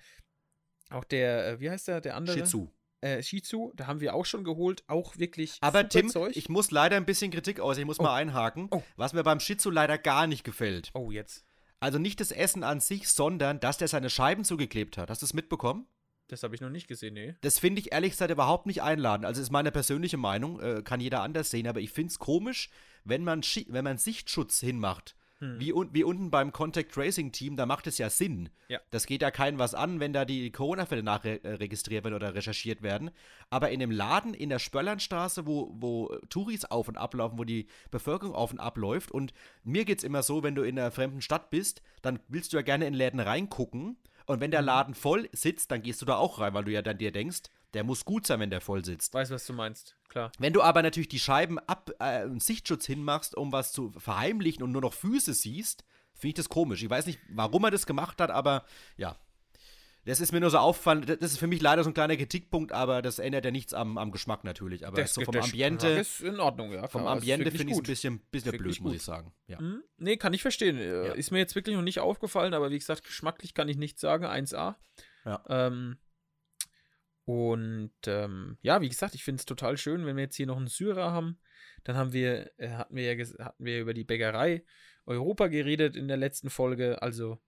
auch der, äh, wie heißt der, der andere? Shizu. Äh, Shizu, da haben wir auch schon geholt, auch wirklich. Aber Tim, Zeug. ich muss leider ein bisschen Kritik aus, ich muss oh. mal einhaken, oh. was mir beim Shizu leider gar nicht gefällt. Oh, jetzt. Also nicht das Essen an sich, sondern dass der seine Scheiben zugeklebt hat. Hast du es mitbekommen? Das habe ich noch nicht gesehen, nee. Das finde ich ehrlich gesagt überhaupt nicht einladend. Also ist meine persönliche Meinung, äh, kann jeder anders sehen, aber ich finde es komisch, wenn man, wenn man Sichtschutz hinmacht. Hm. Wie, wie unten beim Contact Tracing Team, da macht es ja Sinn. Ja. Das geht ja keinem was an, wenn da die Corona-Fälle nachregistriert werden oder recherchiert werden. Aber in dem Laden in der Spöllernstraße, wo, wo Touris auf und ablaufen, wo die Bevölkerung auf und abläuft. Und mir geht es immer so, wenn du in einer fremden Stadt bist, dann willst du ja gerne in Läden reingucken. Und wenn der mhm. Laden voll sitzt, dann gehst du da auch rein, weil du ja dann dir denkst, der muss gut sein, wenn der voll sitzt. Weiß, was du meinst, klar. Wenn du aber natürlich die Scheiben ab, äh, Sichtschutz hinmachst, um was zu verheimlichen und nur noch Füße siehst, finde ich das komisch. Ich weiß nicht, warum er das gemacht hat, aber ja, das ist mir nur so auffallend. Das ist für mich leider so ein kleiner Kritikpunkt, aber das ändert ja nichts am, am Geschmack natürlich. Aber das, so vom Ambiente. ist in Ordnung, ja. Vom Ambiente finde ich es ein bisschen, bisschen blöd, muss ich sagen. Ja. Mhm. Nee, kann ich verstehen. Äh, ja. Ist mir jetzt wirklich noch nicht aufgefallen, aber wie gesagt, geschmacklich kann ich nichts sagen. 1A. Ja. Ähm, und ähm, ja, wie gesagt, ich finde es total schön, wenn wir jetzt hier noch einen Syrer haben. Dann haben wir, äh, hatten wir ja hatten wir über die Bäckerei Europa geredet in der letzten Folge. Also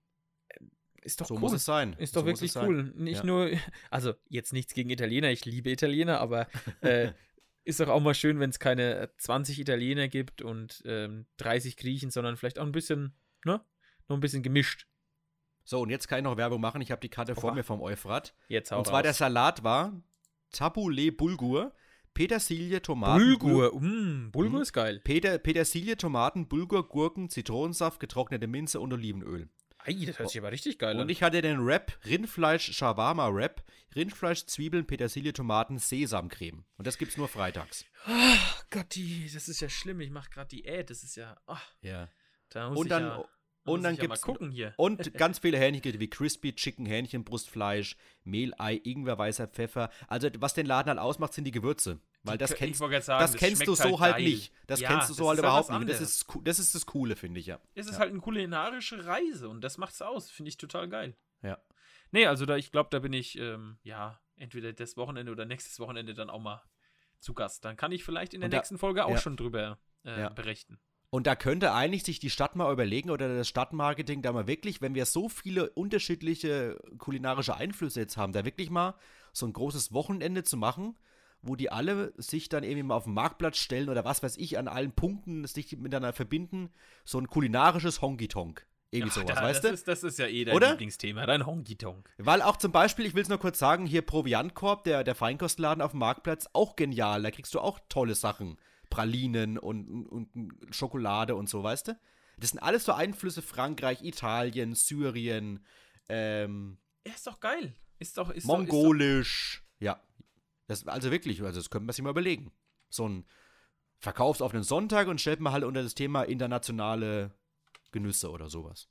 ist doch so cool. muss es sein. Ist doch so wirklich cool. Nicht ja. nur, also jetzt nichts gegen Italiener, ich liebe Italiener, aber äh, ist doch auch mal schön, wenn es keine 20 Italiener gibt und ähm, 30 Griechen, sondern vielleicht auch ein bisschen, ne? Noch ein bisschen gemischt. So, und jetzt kann ich noch Werbung machen. Ich habe die Karte Oha. vor mir vom Euphrat. Jetzt auch. Und zwar raus. der Salat war Tabbouleh Bulgur, Petersilie, Tomaten. Bulgur, mm, Bulgur mm, ist geil. Peter, Petersilie, Tomaten, Bulgur, Gurken, Zitronensaft, getrocknete Minze und Olivenöl. Ei, das hört sich aber richtig geil an. Und ich hatte den Wrap, Rindfleisch, Shawarma Wrap, Rindfleisch, Zwiebeln, Petersilie, Tomaten, Sesamcreme. Und das gibt's nur freitags. Oh Gott, die, das ist ja schlimm. Ich mache gerade Diät. Das ist ja. Oh, ja. Da muss und dann, ja, und dann gibt's ja gucken hier. Und ganz viele Hähnchen wie Crispy Chicken, Hähnchenbrustfleisch, Mehl, Ei, Ingwer, weißer Pfeffer. Also was den Laden halt ausmacht, sind die Gewürze. Weil das kennst, sagen, das, das kennst du so halt, halt nicht. Das ja, kennst du so halt überhaupt nicht. Das ist, das ist das Coole, finde ich, ja. Es ist ja. halt eine kulinarische Reise und das macht's aus. Finde ich total geil. Ja. Nee, also da, ich glaube, da bin ich, ähm, ja, entweder das Wochenende oder nächstes Wochenende dann auch mal zu Gast. Dann kann ich vielleicht in der da, nächsten Folge auch ja. schon drüber äh, berichten. Und da könnte eigentlich sich die Stadt mal überlegen oder das Stadtmarketing da mal wirklich, wenn wir so viele unterschiedliche kulinarische Einflüsse jetzt haben, da wirklich mal so ein großes Wochenende zu machen wo die alle sich dann irgendwie mal auf den Marktplatz stellen oder was weiß ich, an allen Punkten sich miteinander verbinden. So ein kulinarisches Honky-Tonk. Irgendwie Ach, sowas, da, weißt das du? Ist, das ist ja eh dein Oder? Lieblingsthema, dein Honky-Tonk. Weil auch zum Beispiel, ich will es nur kurz sagen, hier Proviantkorb, der, der Feinkostladen auf dem Marktplatz, auch genial. Da kriegst du auch tolle Sachen. Pralinen und, und, und Schokolade und so, weißt du? Das sind alles so Einflüsse Frankreich, Italien, Syrien, ähm, Ja, ist doch geil. Ist doch, ist Mongolisch. Doch, ist doch ja, das, also wirklich, also das können wir sich mal überlegen. So ein Verkaufs auf einen Sonntag und stellt man halt unter das Thema internationale Genüsse oder sowas.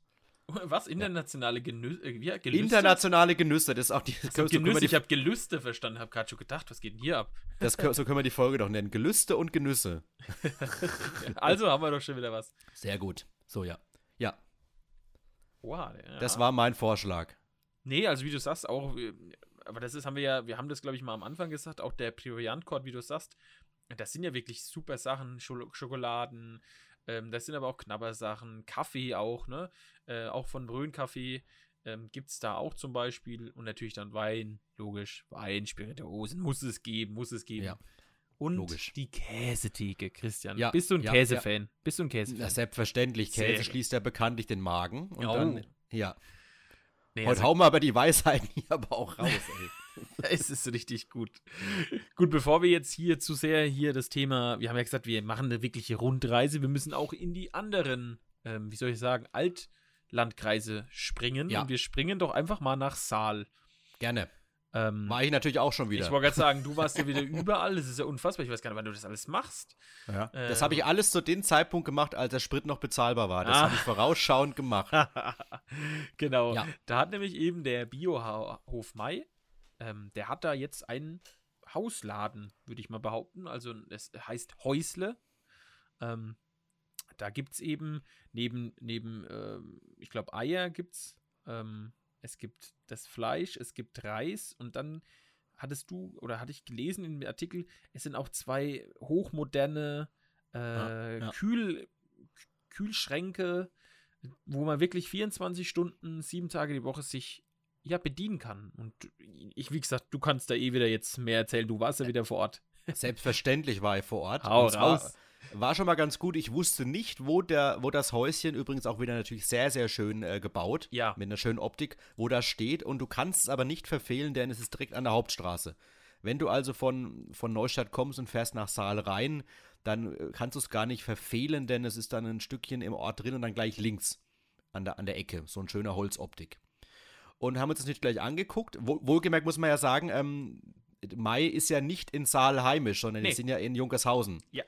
Was? Internationale Genüsse? Äh, Gelüste? Internationale Genüsse, das ist auch die. Also so Genüsse, ich habe Gelüste verstanden, habe gerade schon gedacht, was geht denn hier ab? Das, so können wir die Folge doch nennen. Gelüste und Genüsse. also haben wir doch schon wieder was. Sehr gut. So, ja. Ja. Wow, ja. Das war mein Vorschlag. Nee, also wie du sagst, auch, äh, aber das ist, haben wir ja, wir haben das, glaube ich, mal am Anfang gesagt, auch der Proviantkorb, wie du sagst, das sind ja wirklich super Sachen, Schokoladen, ähm, das sind aber auch Knabbersachen, Kaffee auch, ne? Äh, auch von Brühenkaffee ähm, gibt es da auch zum Beispiel. Und natürlich dann Wein, logisch. Wein, Spirituosen, muss es geben, muss es geben. Ja. Und logisch. die Käsetheke, Christian. Ja, Bist du ein ja, Käsefan? Ja. Bist du ein Käsefan? selbstverständlich. Käse Sehr. schließt ja bekanntlich den Magen. Und oh. dann, ja. Nee, Heute also, hauen wir aber die Weisheiten hier aber auch raus, ey. es ist richtig gut. Gut, bevor wir jetzt hier zu sehr hier das Thema, wir haben ja gesagt, wir machen eine wirkliche Rundreise, wir müssen auch in die anderen, ähm, wie soll ich sagen, Altlandkreise springen. Ja. Und wir springen doch einfach mal nach Saal. Gerne. Ähm, War ich natürlich auch schon wieder. Ich wollte gerade sagen, du warst ja wieder überall. Das ist ja unfassbar. Ich weiß gar nicht, wann du das alles machst. Ja. Ähm, das habe ich alles zu dem Zeitpunkt gemacht, als der Sprit noch bezahlbar war. Das ah. habe ich vorausschauend gemacht. genau. Ja. Da hat nämlich eben der Biohof Mai, ähm, der hat da jetzt einen Hausladen, würde ich mal behaupten. Also es heißt Häusle. Ähm, da gibt es eben neben, neben ähm, ich glaube, Eier gibt es ähm, es gibt das Fleisch, es gibt Reis und dann hattest du oder hatte ich gelesen im Artikel, es sind auch zwei hochmoderne äh, ja, ja. Kühl, Kühlschränke, wo man wirklich 24 Stunden, sieben Tage die Woche sich ja bedienen kann. Und ich, wie gesagt, du kannst da eh wieder jetzt mehr erzählen. Du warst ja wieder vor Ort. Selbstverständlich war ich vor Ort. Hau raus. War schon mal ganz gut. Ich wusste nicht, wo, der, wo das Häuschen, übrigens auch wieder natürlich sehr, sehr schön äh, gebaut, ja. mit einer schönen Optik, wo das steht. Und du kannst es aber nicht verfehlen, denn es ist direkt an der Hauptstraße. Wenn du also von, von Neustadt kommst und fährst nach Saal rein, dann äh, kannst du es gar nicht verfehlen, denn es ist dann ein Stückchen im Ort drin und dann gleich links an der, an der Ecke. So ein schöner Holzoptik. Und haben uns das nicht gleich angeguckt. Wohlgemerkt muss man ja sagen, ähm, Mai ist ja nicht in Saal heimisch, sondern nee. die sind ja in Junkershausen. Ja.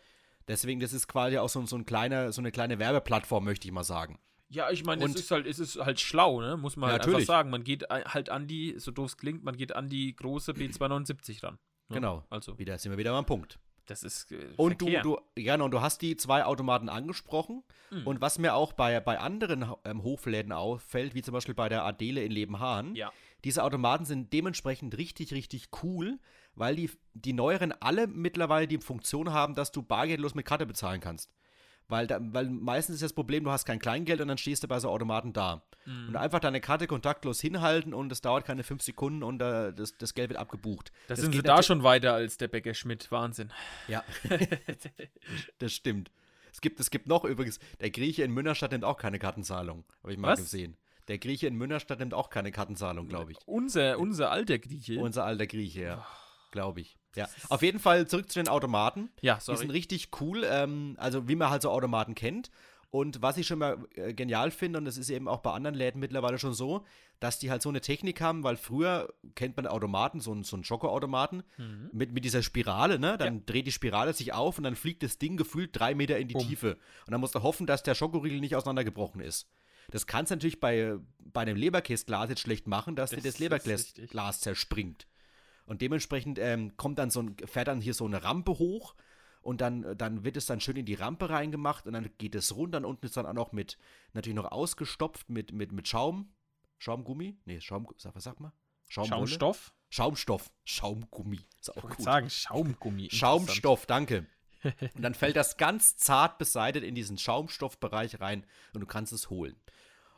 Deswegen, das ist quasi auch so, so, ein kleiner, so eine kleine Werbeplattform, möchte ich mal sagen. Ja, ich meine, es ist halt, es ist halt schlau, ne? Muss man ja, halt einfach sagen. Man geht halt an die, so doof es klingt, man geht an die große B279 ran. Ne? Genau. Also. Wieder sind wir wieder beim Punkt. Das ist. Äh, und du, du, ja, und du hast die zwei Automaten angesprochen. Mhm. Und was mir auch bei, bei anderen ähm, Hofläden auffällt, wie zum Beispiel bei der Adele in Lebenhahn, ja. diese Automaten sind dementsprechend richtig, richtig cool, weil die, die neueren alle mittlerweile die Funktion haben, dass du bargeldlos mit Karte bezahlen kannst. Weil, da, weil meistens ist das Problem, du hast kein Kleingeld und dann stehst du bei so Automaten da. Mhm. Und einfach deine Karte kontaktlos hinhalten und es dauert keine fünf Sekunden und uh, das, das Geld wird abgebucht. Das, sind sie da schon weiter als der Bäcker Schmidt. Wahnsinn. Ja. das stimmt. Es gibt, es gibt noch übrigens, der Grieche in Münnerstadt nimmt auch keine Kartenzahlung. Habe ich mal Was? gesehen. Der Grieche in Münnerstadt nimmt auch keine Kartenzahlung, glaube ich. Unser, unser alter Grieche. Unser alter Grieche, ja. Glaube ich. Ja, auf jeden Fall zurück zu den Automaten. Ja, sorry. Die sind richtig cool, ähm, also wie man halt so Automaten kennt. Und was ich schon mal äh, genial finde, und das ist eben auch bei anderen Läden mittlerweile schon so, dass die halt so eine Technik haben, weil früher kennt man Automaten, so, einen, so einen Schokoautomaten, mhm. mit, mit dieser Spirale, ne? Dann ja. dreht die Spirale sich auf und dann fliegt das Ding gefühlt drei Meter in die Boom. Tiefe. Und dann musst du hoffen, dass der Schokoriegel nicht auseinandergebrochen ist. Das kannst du natürlich bei, bei einem Leberkäsglas jetzt schlecht machen, dass das dir das Leberkäsglas zerspringt. Und dementsprechend ähm, kommt dann so ein, fährt dann hier so eine Rampe hoch und dann, dann wird es dann schön in die Rampe reingemacht und dann geht es runter und unten ist dann auch noch mit, natürlich noch ausgestopft mit, mit, mit Schaum, Schaumgummi, nee, Schaum, was sag mal? Schaumstoff? Schaumstoff, Schaumgummi. Ist auch ich gut. sagen, Schaumgummi. Schaumstoff, danke. Und dann fällt das ganz zart beseitet in diesen Schaumstoffbereich rein und du kannst es holen.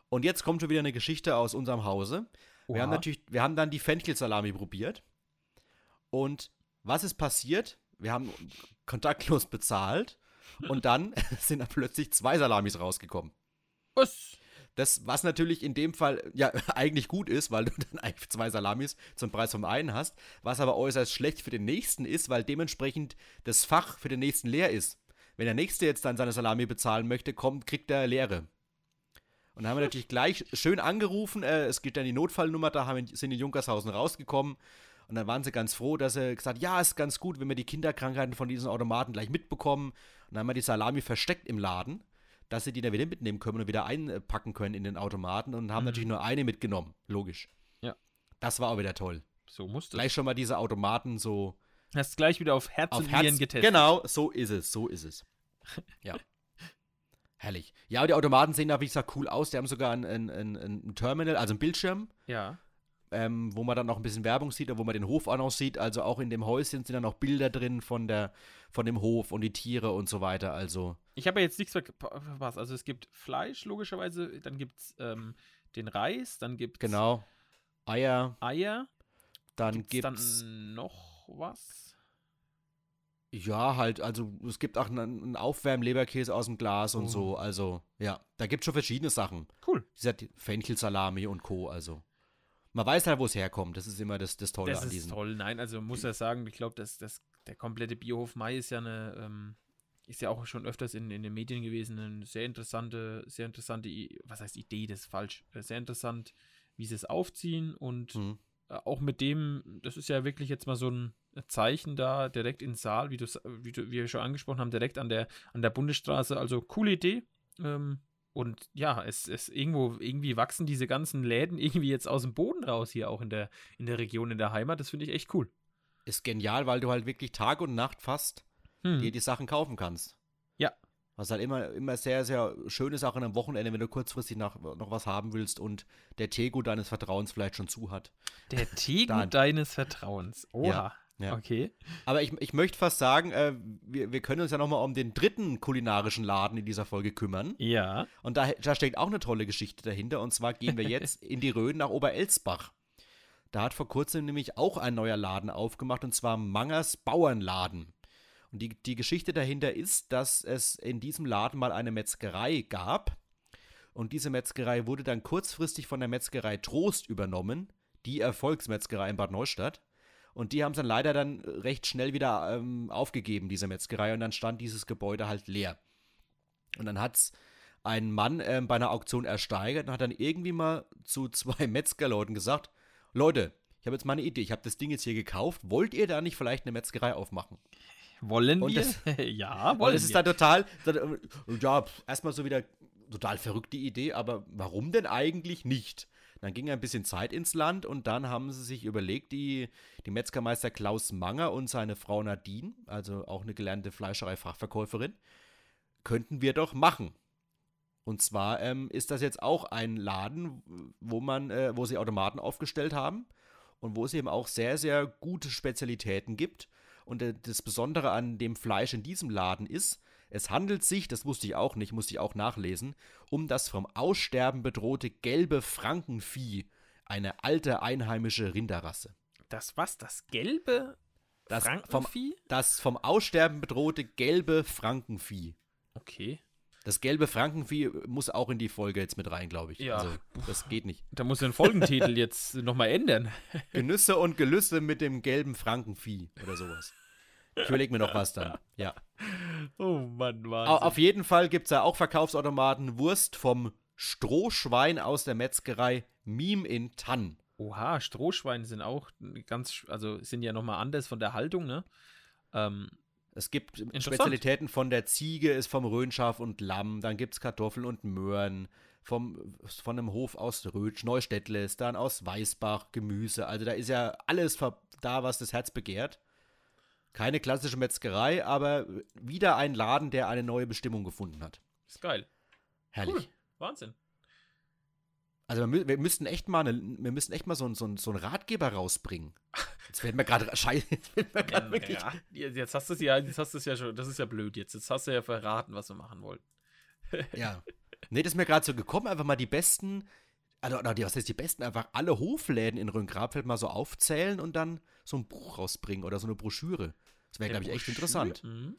Und jetzt kommt schon wieder eine Geschichte aus unserem Hause. Wir haben natürlich, wir haben dann die Fenchelsalami probiert. Und was ist passiert? Wir haben kontaktlos bezahlt und dann sind da plötzlich zwei Salamis rausgekommen. Was? Das, was natürlich in dem Fall ja eigentlich gut ist, weil du dann eigentlich zwei Salamis zum Preis vom einen hast, was aber äußerst schlecht für den nächsten ist, weil dementsprechend das Fach für den nächsten leer ist. Wenn der nächste jetzt dann seine Salami bezahlen möchte, kommt, kriegt er leere. Und dann haben wir natürlich gleich schön angerufen, äh, es gibt dann die Notfallnummer, da haben, sind die Junkershausen rausgekommen und dann waren sie ganz froh, dass sie gesagt ja, ist ganz gut, wenn wir die Kinderkrankheiten von diesen Automaten gleich mitbekommen. Und dann haben wir die Salami versteckt im Laden, dass sie die dann wieder mitnehmen können und wieder einpacken können in den Automaten und haben mhm. natürlich nur eine mitgenommen. Logisch. Ja. Das war auch wieder toll. So musste Gleich schon mal diese Automaten so. Hast gleich wieder auf Herz auf und Herz, Nieren getestet. Genau, so ist es, so ist es. ja. Herrlich. Ja, die Automaten sehen da, wie gesagt, cool aus. Die haben sogar ein, ein, ein, ein Terminal, also ein Bildschirm. Ja ähm, wo man dann noch ein bisschen Werbung sieht und wo man den Hof auch noch sieht. Also auch in dem Häuschen sind dann noch Bilder drin von, der, von dem Hof und die Tiere und so weiter. Also. Ich habe ja jetzt nichts verpasst. Also es gibt Fleisch, logischerweise, dann gibt es ähm, den Reis, dann gibt es Genau. Eier. Eier. Dann gibt es dann noch was. Ja, halt, also es gibt auch einen, einen Aufwärmleberkäse aus dem Glas und Oh. so. Also, ja, da gibt es schon verschiedene Sachen. Cool. Dieser Fenchelsalami und Co. Also. Man weiß halt, wo es herkommt. Das ist immer das, das Tolle Das an ist diesen. toll. Nein, also muss ja sagen, ich glaube, dass das, der komplette Biohof Mai ist ja eine, ähm, ist ja auch schon öfters in, in den Medien gewesen, eine sehr interessante, sehr interessante, was heißt Idee, das ist falsch, Äh, sehr interessant, wie sie es aufziehen und Hm. äh, auch mit dem, das ist ja wirklich jetzt mal so ein Zeichen da, direkt in Saal, wie, wie, du, wie wir schon angesprochen haben, direkt an der, an der Bundesstraße, also coole Idee. Ähm, und ja, es, es irgendwo, irgendwie wachsen diese ganzen Läden irgendwie jetzt aus dem Boden raus hier auch in der, in der Region, in der Heimat. Das finde ich echt cool. Ist genial, weil du halt wirklich Tag und Nacht fast Hm. dir die Sachen kaufen kannst. Ja. Was halt immer, immer sehr, sehr schön ist, auch an einem Wochenende, wenn du kurzfristig nach, noch was haben willst und der Tego deines Vertrauens vielleicht schon zu hat. Der Tego deines Vertrauens. Oha. Ja, ja. Okay. Aber ich, ich möchte fast sagen, äh, wir, wir können uns ja nochmal um den dritten kulinarischen Laden in dieser Folge kümmern. Ja. Und da, da steckt auch eine tolle Geschichte dahinter. Und zwar gehen wir jetzt in die Rhön nach Oberelsbach. Da hat vor kurzem nämlich auch ein neuer Laden aufgemacht, und zwar Mangers Bauernladen. Und die, die Geschichte dahinter ist, dass es in diesem Laden mal eine Metzgerei gab. Und diese Metzgerei wurde dann kurzfristig von der Metzgerei Trost übernommen, die Erfolgsmetzgerei in Bad Neustadt. Und die haben es dann leider dann recht schnell wieder ähm, aufgegeben, diese Metzgerei. Und dann stand dieses Gebäude halt leer. Und dann hat es ein Mann ähm, bei einer Auktion ersteigert und hat dann irgendwie mal zu zwei Metzgerleuten gesagt: Leute, ich habe jetzt mal eine Idee. Ich habe das Ding jetzt hier gekauft. Wollt ihr da nicht vielleicht eine Metzgerei aufmachen? Wollen Und wir? das- ja, wollen es ist wir. dann total, äh, ja, erstmal so wieder total verrückte Idee, aber warum denn eigentlich nicht? Dann ging ein bisschen Zeit ins Land und dann haben sie sich überlegt, die, die Metzgermeister Klaus Manger und seine Frau Nadine, also auch eine gelernte Fleischerei-Fachverkäuferin, könnten wir doch machen. Und zwar ähm, ist das jetzt auch ein Laden, wo man, äh, wo sie Automaten aufgestellt haben und wo es eben auch sehr, sehr gute Spezialitäten gibt. Und äh, das Besondere an dem Fleisch in diesem Laden ist, es handelt sich, das wusste ich auch nicht, musste ich auch nachlesen, um das vom Aussterben bedrohte gelbe Frankenvieh, eine alte einheimische Rinderrasse. Das was? Das gelbe Das vom, Frankenvieh? das vom Aussterben bedrohte gelbe Frankenvieh. Okay. Das gelbe Frankenvieh muss auch in die Folge jetzt mit rein, glaube ich. Ja. Also, das geht nicht. Da muss den Folgentitel jetzt nochmal ändern. Genüsse und Gelüsse mit dem gelben Frankenvieh oder sowas. Ich überlege mir noch was dann. Ja. Oh Mann, Wahnsinn. Auf jeden Fall gibt es da auch Verkaufsautomaten Wurst vom Strohschwein aus der Metzgerei Miem in Tann. Oha, Strohschweine sind auch ganz, also sind ja nochmal anders von der Haltung, ne? Ähm, Es gibt. Spezialitäten von der Ziege, ist vom Röhnschaf und Lamm, dann gibt es Kartoffeln und Möhren, vom, von einem Hof aus Rötsch, Neustädtles, dann aus Weißbach, Gemüse. Also da ist ja alles da, was das Herz begehrt. Keine klassische Metzgerei, aber wieder ein Laden, der eine neue Bestimmung gefunden hat. ist geil. Herrlich. Cool. Wahnsinn. Also wir, wir müssten echt mal, eine, wir müssten echt mal so, einen- so, so einen Ratgeber rausbringen. Jetzt fällt mir gerade scheiße, gerade wirklich. Ja, jetzt hast du es ja, jetzt hast du es ja schon, das ist ja blöd jetzt. Jetzt hast du ja verraten, was wir machen wollen. Ja. Nee, das ist mir gerade so gekommen, einfach mal die besten, also, was heißt die besten, einfach alle Hofläden in Rhön-Grabfeld mal so aufzählen und dann so ein Buch rausbringen oder so eine Broschüre. Das wäre, glaube ich, echt interessant. Mhm.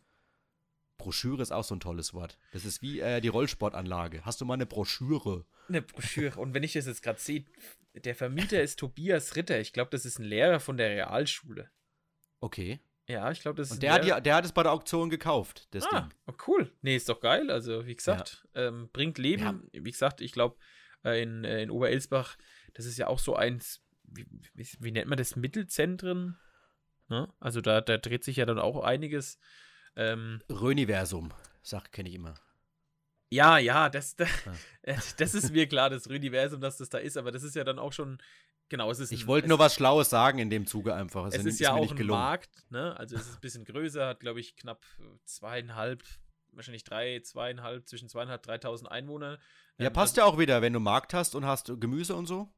Broschüre ist auch so ein tolles Wort. Das ist wie äh, die Rollsportanlage. Hast du mal eine Broschüre? Eine Broschüre. Und wenn ich das jetzt gerade sehe, der Vermieter ist Tobias Ritter. Ich glaube, das ist ein Lehrer von der Realschule. Okay. Ja, ich glaube, das ist Und ein der hat, der hat es bei der Auktion gekauft, das Ah, Ding. oh, cool. Nee, ist doch geil. Also, wie gesagt, ähm, bringt Leben. Wie gesagt, ich glaube, äh, in, äh, in Oberelsbach, das ist ja auch so eins, wie, wie, wie nennt man das, Mittelzentren? Ne? Also, da, da dreht sich ja dann auch einiges. Ähm, Rhöniversum, sag, kenne ich immer. ja, ja, das, das, Ah. das ist mir klar, das Universum, dass das da ist, aber das ist ja dann auch schon, genau, es ist Ich wollte es- nur was Schlaues sagen in dem Zuge einfach. Es ist ist ja auch ein gelungen. Markt, ne? Also es ist ein bisschen größer, hat glaube ich knapp äh, zweieinhalb, wahrscheinlich drei, zweieinhalb, zwischen zweieinhalb, dreitausend Einwohner. Ja, Ähm, passt ja auch wieder, wenn du Markt hast und hast Gemüse und so.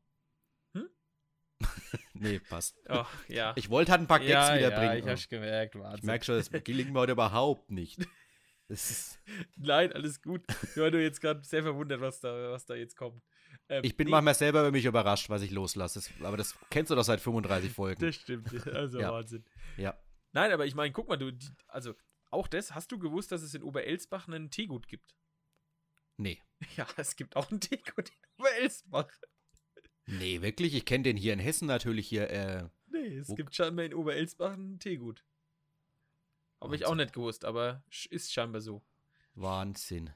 Hm? nee, passt. Oh, ja. Ich wollte halt ein paar Gags ja, wiederbringen. Ja, ich hab's gemerkt. Wahnsinn. Ich merke schon, das gelingt mir heute überhaupt nicht. Nein, alles gut. Ich war nur jetzt gerade sehr verwundert, was da, was da jetzt kommt. Ähm, ich bin nee. manchmal selber über mich überrascht, was ich loslasse. Das, aber das kennst du doch seit 35 Folgen. Das stimmt. Also ja. Wahnsinn. Ja. Nein, aber ich meine, guck mal, du, also auch das, hast du gewusst, dass es in Oberelsbach einen Teegut gibt? Nee. Ja, es gibt auch einen Teegut in Oberelsbach. Nee, wirklich? Ich kenne den hier in Hessen natürlich hier. Äh, nee, es gibt scheinbar in Oberelsbach einen Teegut. Habe ich auch nicht gewusst, aber ist scheinbar so. Wahnsinn.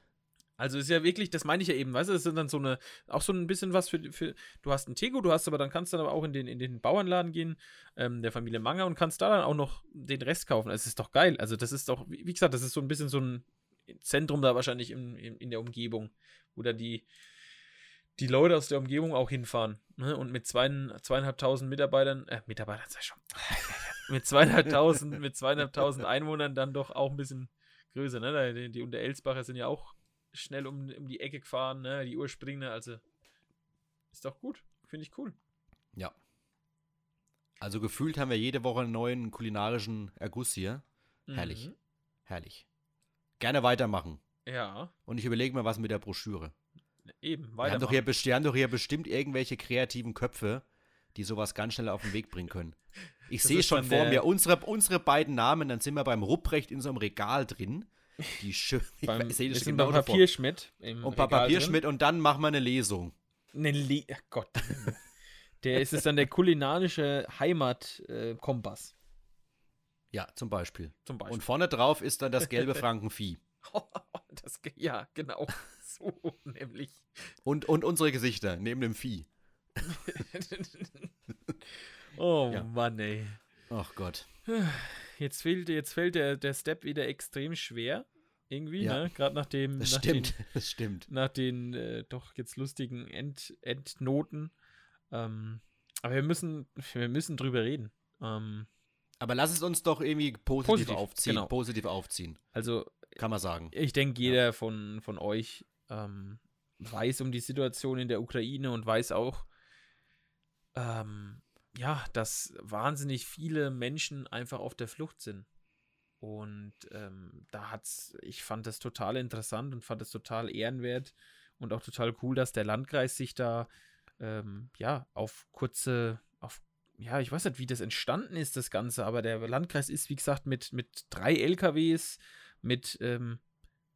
Also ist ja wirklich, das meine ich ja eben, weißt du, das sind dann so eine, auch so ein bisschen was für, für du hast einen Tego, du hast aber dann kannst du dann aber auch in den, in den Bauernladen gehen, ähm, der Familie Manger und kannst da dann auch noch den Rest kaufen. Es ist doch geil. Also das ist doch, wie gesagt, das ist so ein bisschen so ein Zentrum da wahrscheinlich in, in, in der Umgebung, wo da die, die Leute aus der Umgebung auch hinfahren. Ne? Und mit zwei, zweieinhalbtausend Mitarbeitern, äh, Mitarbeitern sei schon, mit zweieinhalbtausend, mit zweieinhalbtausend Einwohnern dann doch auch ein bisschen größer, ne? Die, die Unterelsbacher sind ja auch schnell um, um die Ecke gefahren, ne? Die Ursprünge, also ist doch gut. Finde ich cool. Ja. Also gefühlt haben wir jede Woche einen neuen kulinarischen Erguss hier. Herrlich. Mhm. Herrlich. Gerne weitermachen. Ja. Und ich überlege mal was mit der Broschüre. Eben, weitermachen. Wir haben, doch hier, wir haben doch hier bestimmt irgendwelche kreativen Köpfe, die sowas ganz schnell auf den Weg bringen können. Ich sehe schon vor mir unsere, unsere beiden Namen, dann sind wir beim Rupprecht in so einem Regal drin. Die schön. beim, ich sehe genau beim Papierschmidt. Und bei Papierschmidt und dann machen wir eine Lesung. Eine Le Gott. der ist es dann der kulinarische Heimatkompass. Äh, ja, zum Beispiel. zum Beispiel. Und vorne drauf ist dann das gelbe Frankenvieh. das, ja, genau. So nämlich. Und, und unsere Gesichter neben dem Vieh. oh ja. Mann, ey. Ach Gott. Jetzt fehlt, jetzt fällt der, der Step wieder extrem schwer. Irgendwie, ja. ne? Gerade nach dem. Das nach stimmt, den, das stimmt. Nach den äh, doch jetzt lustigen End, Endnoten. Ähm, aber wir müssen, wir müssen drüber reden. Ähm, aber lass es uns doch irgendwie positiv, positiv aufziehen. Genau. Positiv aufziehen. Also. Kann man sagen. Ich denke, jeder ja. von, von euch ähm, weiß um die Situation in der Ukraine und weiß auch, ähm, ja, dass wahnsinnig viele Menschen einfach auf der Flucht sind. Und ähm, da hat's, ich fand das total interessant und fand es total ehrenwert und auch total cool, dass der Landkreis sich da ähm, ja auf kurze, auf ja, ich weiß nicht, wie das entstanden ist, das Ganze, aber der Landkreis ist, wie gesagt, mit, mit drei LKWs, mit ähm,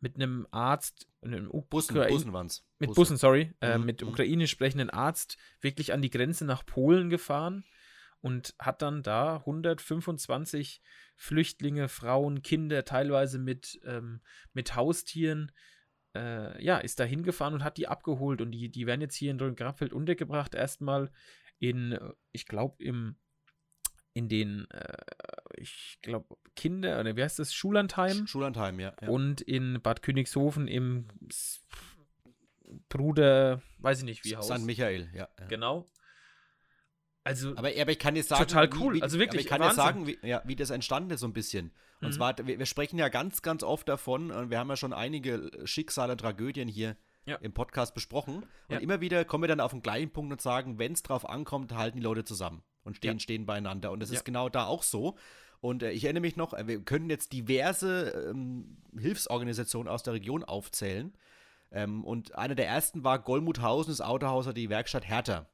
mit einem Arzt, einem Bussen, Bussen waren's. Mit Bussen, Bussen sorry, äh, mhm. mit mhm. ukrainisch sprechenden Arzt wirklich an die Grenze nach Polen gefahren und hat dann da 125 Flüchtlinge, Frauen, Kinder, teilweise mit, ähm, mit Haustieren, äh, ja, ist da hingefahren und hat die abgeholt und die, die werden jetzt hier in Grabfeld untergebracht, erstmal in, ich glaube, im in den, äh, ich glaube, Kinder, oder wie heißt das, Schullandheim? Schullandheim, ja, ja. Und in Bad Königshofen im Bruder, weiß ich nicht wie Haus. St. Michael, ja, ja. Genau. Also, aber, aber ich kann jetzt sagen, total cool. Wie, also wirklich, ich kann jetzt sagen, wie, ja, wie das entstanden ist so ein bisschen. Und mhm. zwar, wir, wir, sprechen ja ganz, ganz oft davon, und wir haben ja schon einige Schicksale, Tragödien hier ja. im Podcast besprochen. Und immer wieder kommen wir dann auf den gleichen Punkt und sagen, wenn es drauf ankommt, halten die Leute zusammen und stehen, ja. stehen beieinander. Und das ist genau da auch so. Und äh, ich erinnere mich noch, äh, wir können jetzt diverse ähm, Hilfsorganisationen aus der Region aufzählen. Ähm, und eine der ersten war Golmuthausen, das Autohaus oder die Werkstatt Hertha.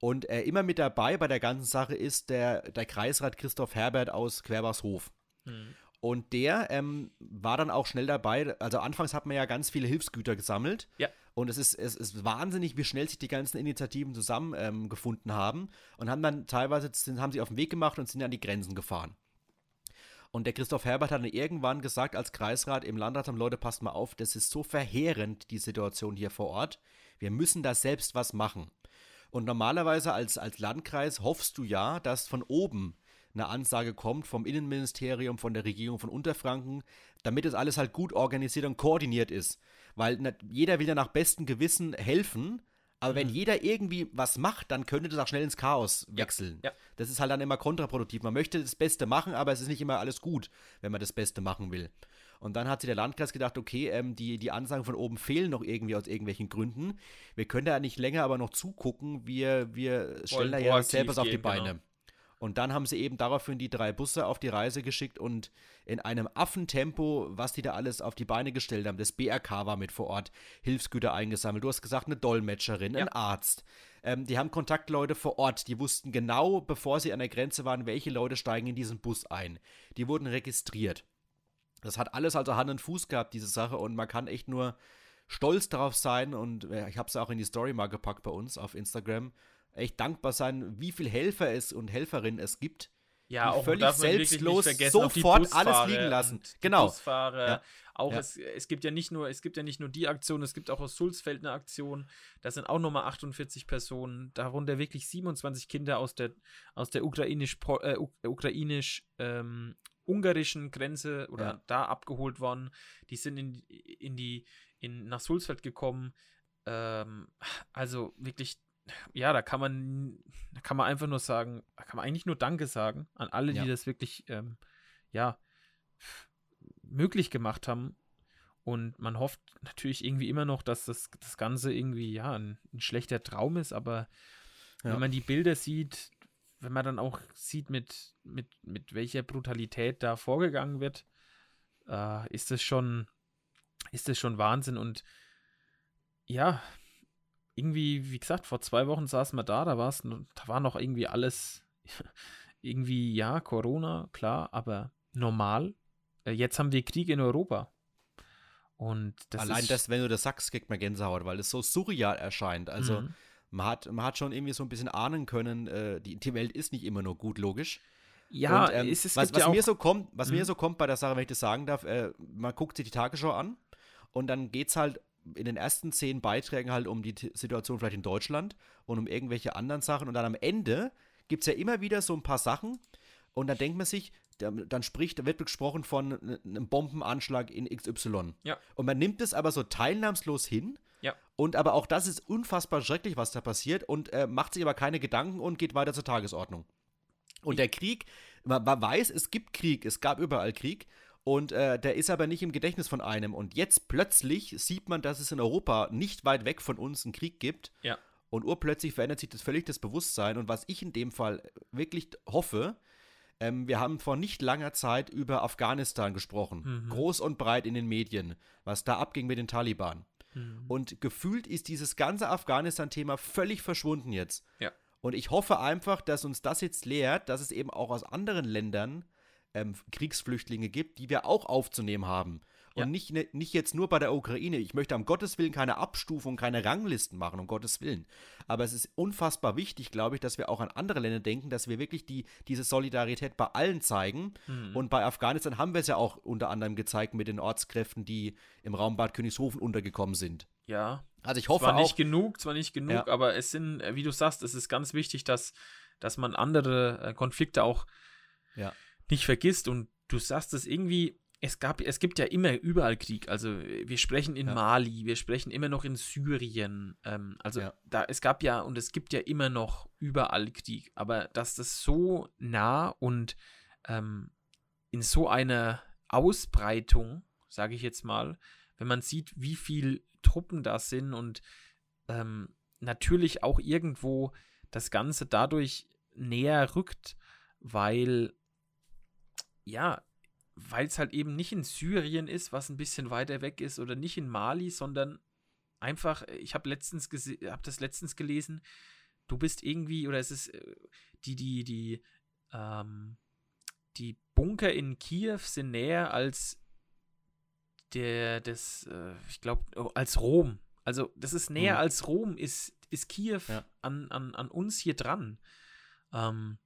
Und äh, immer mit dabei bei der ganzen Sache ist der, der Kreisrat Christoph Herbert aus Querbachshof. Mhm. Und der ähm, war dann auch schnell dabei. Also anfangs hat man ja ganz viele Hilfsgüter gesammelt. Ja. Und es ist, es ist wahnsinnig, wie schnell sich die ganzen Initiativen zusammengefunden ähm, haben und haben dann teilweise sind, haben sie auf den Weg gemacht und sind an die Grenzen gefahren. Und der Christoph Herbert hat dann irgendwann gesagt als Kreisrat im Landrat, Leute, passt mal auf, das ist so verheerend, die Situation hier vor Ort. Wir müssen da selbst was machen. Und normalerweise als, als Landkreis hoffst du ja, dass von oben eine Ansage kommt vom Innenministerium, von der Regierung von Unterfranken, damit es alles halt gut organisiert und koordiniert ist. Weil jeder will ja nach bestem Gewissen helfen, aber mhm. wenn jeder irgendwie was macht, dann könnte das auch schnell ins Chaos wechseln. Ja, ja. Das ist halt dann immer kontraproduktiv. Man möchte das Beste machen, aber es ist nicht immer alles gut, wenn man das Beste machen will. Und dann hat sich der Landkreis gedacht, okay, ähm, die, die Ansagen von oben fehlen noch irgendwie aus irgendwelchen Gründen. Wir können da nicht länger aber noch zugucken. Wir, wir stellen da ja selber auf die Beine. Genau. Und dann haben sie eben daraufhin die drei Busse auf die Reise geschickt und in einem Affentempo, was die da alles auf die Beine gestellt haben. Das BRK war mit vor Ort, Hilfsgüter eingesammelt. Du hast gesagt, eine Dolmetscherin, ja. ein Arzt. Ähm, die haben Kontaktleute vor Ort. Die wussten genau, bevor sie an der Grenze waren, welche Leute steigen in diesen Bus ein. Die wurden registriert. Das hat alles also Hand und Fuß gehabt, diese Sache. Und man kann echt nur stolz darauf sein. Und äh, ich habe es auch in die Story mal gepackt bei uns auf Instagram echt dankbar sein, wie viele Helfer es und Helferinnen es gibt. Ja, auch völlig selbstlos sofort alles liegen lassen. Genau. Busfahrer. Ja. Auch ja. Es, es gibt ja nicht nur, es gibt ja nicht nur die Aktion, es gibt auch aus Sulzfeld eine Aktion. Das sind auch nochmal 48 Personen, darunter wirklich 27 Kinder aus der, aus der ukrainisch, äh, ukrainisch ähm, ungarischen Grenze oder ja. da abgeholt worden. Die sind in, in die, in, nach Sulzfeld gekommen. Ähm, also wirklich ja, da kann man, da kann man einfach nur sagen, da kann man eigentlich nur Danke sagen an alle, ja. die das wirklich, ähm, ja, möglich gemacht haben. Und man hofft natürlich irgendwie immer noch, dass das, das Ganze irgendwie, ja, ein, ein schlechter Traum ist, aber ja. wenn man die Bilder sieht, wenn man dann auch sieht, mit, mit, mit welcher Brutalität da vorgegangen wird, äh, ist das schon, ist das schon Wahnsinn und ja, irgendwie, wie gesagt, vor zwei Wochen saßen wir da, da war es, da war noch irgendwie alles irgendwie, ja, Corona, klar, aber normal. Äh, jetzt haben wir Krieg in Europa. Und das Allein das, wenn du das sagst, kriegt man Gänsehaut, weil es so surreal erscheint. Also mhm. man, hat, man hat schon irgendwie so ein bisschen ahnen können, äh, die, die Welt ist nicht immer nur gut, logisch. Ja, und, ähm, es, es was, was ja mir so kommt, was mhm. mir so kommt bei der Sache, wenn ich das sagen darf, äh, man guckt sich die Tagesschau an und dann geht es halt in den ersten zehn Beiträgen halt um die Situation vielleicht in Deutschland und um irgendwelche anderen Sachen. Und dann am Ende gibt es ja immer wieder so ein paar Sachen. Und dann denkt man sich, dann spricht, da wird gesprochen von einem Bombenanschlag in XY. Ja. Und man nimmt es aber so teilnahmslos hin. Ja. Und aber auch das ist unfassbar schrecklich, was da passiert. Und äh, macht sich aber keine Gedanken und geht weiter zur Tagesordnung. Und der Krieg, man, man weiß, es gibt Krieg, es gab überall Krieg. Und äh, der ist aber nicht im Gedächtnis von einem. Und jetzt plötzlich sieht man, dass es in Europa nicht weit weg von uns einen Krieg gibt. Ja. Und urplötzlich verändert sich das völlig das Bewusstsein. Und was ich in dem Fall wirklich hoffe, ähm, wir haben vor nicht langer Zeit über Afghanistan gesprochen. Mhm. Groß und breit in den Medien, was da abging mit den Taliban. Mhm. Und gefühlt ist dieses ganze Afghanistan-Thema völlig verschwunden jetzt. Ja. Und ich hoffe einfach, dass uns das jetzt lehrt, dass es eben auch aus anderen Ländern ähm, Kriegsflüchtlinge gibt, die wir auch aufzunehmen haben. Und ja. nicht, ne, nicht jetzt nur bei der Ukraine. Ich möchte um Gottes Willen keine Abstufung, keine Ranglisten machen, um Gottes Willen. Aber es ist unfassbar wichtig, glaube ich, dass wir auch an andere Länder denken, dass wir wirklich die, diese Solidarität bei allen zeigen. Mhm. Und bei Afghanistan haben wir es ja auch unter anderem gezeigt mit den Ortskräften, die im Raum Bad Königshofen untergekommen sind. Ja. Also ich hoffe zwar auch. nicht genug, zwar nicht genug, ja. aber es sind, wie du sagst, es ist ganz wichtig, dass, dass man andere äh, Konflikte auch ja nicht vergisst und du sagst es irgendwie, es gab, es gibt ja immer überall Krieg. Also wir sprechen in ja. Mali, wir sprechen immer noch in Syrien. Ähm, also ja. da, es gab ja und es gibt ja immer noch überall Krieg. Aber dass das so nah und ähm, in so einer Ausbreitung, sage ich jetzt mal, wenn man sieht, wie viel Truppen da sind und ähm, natürlich auch irgendwo das Ganze dadurch näher rückt, weil ja, weil es halt eben nicht in Syrien ist, was ein bisschen weiter weg ist, oder nicht in Mali, sondern einfach, äh, ich habe letztens habe das letztens gelesen, du bist irgendwie, oder es ist äh, die, die, die, ähm, die Bunker in Kiew sind näher als der, das, äh, ich glaube, oh, als Rom. Also, das ist näher mhm. als Rom, ist, ist Kiew ja. an, an, an uns hier dran. Ähm,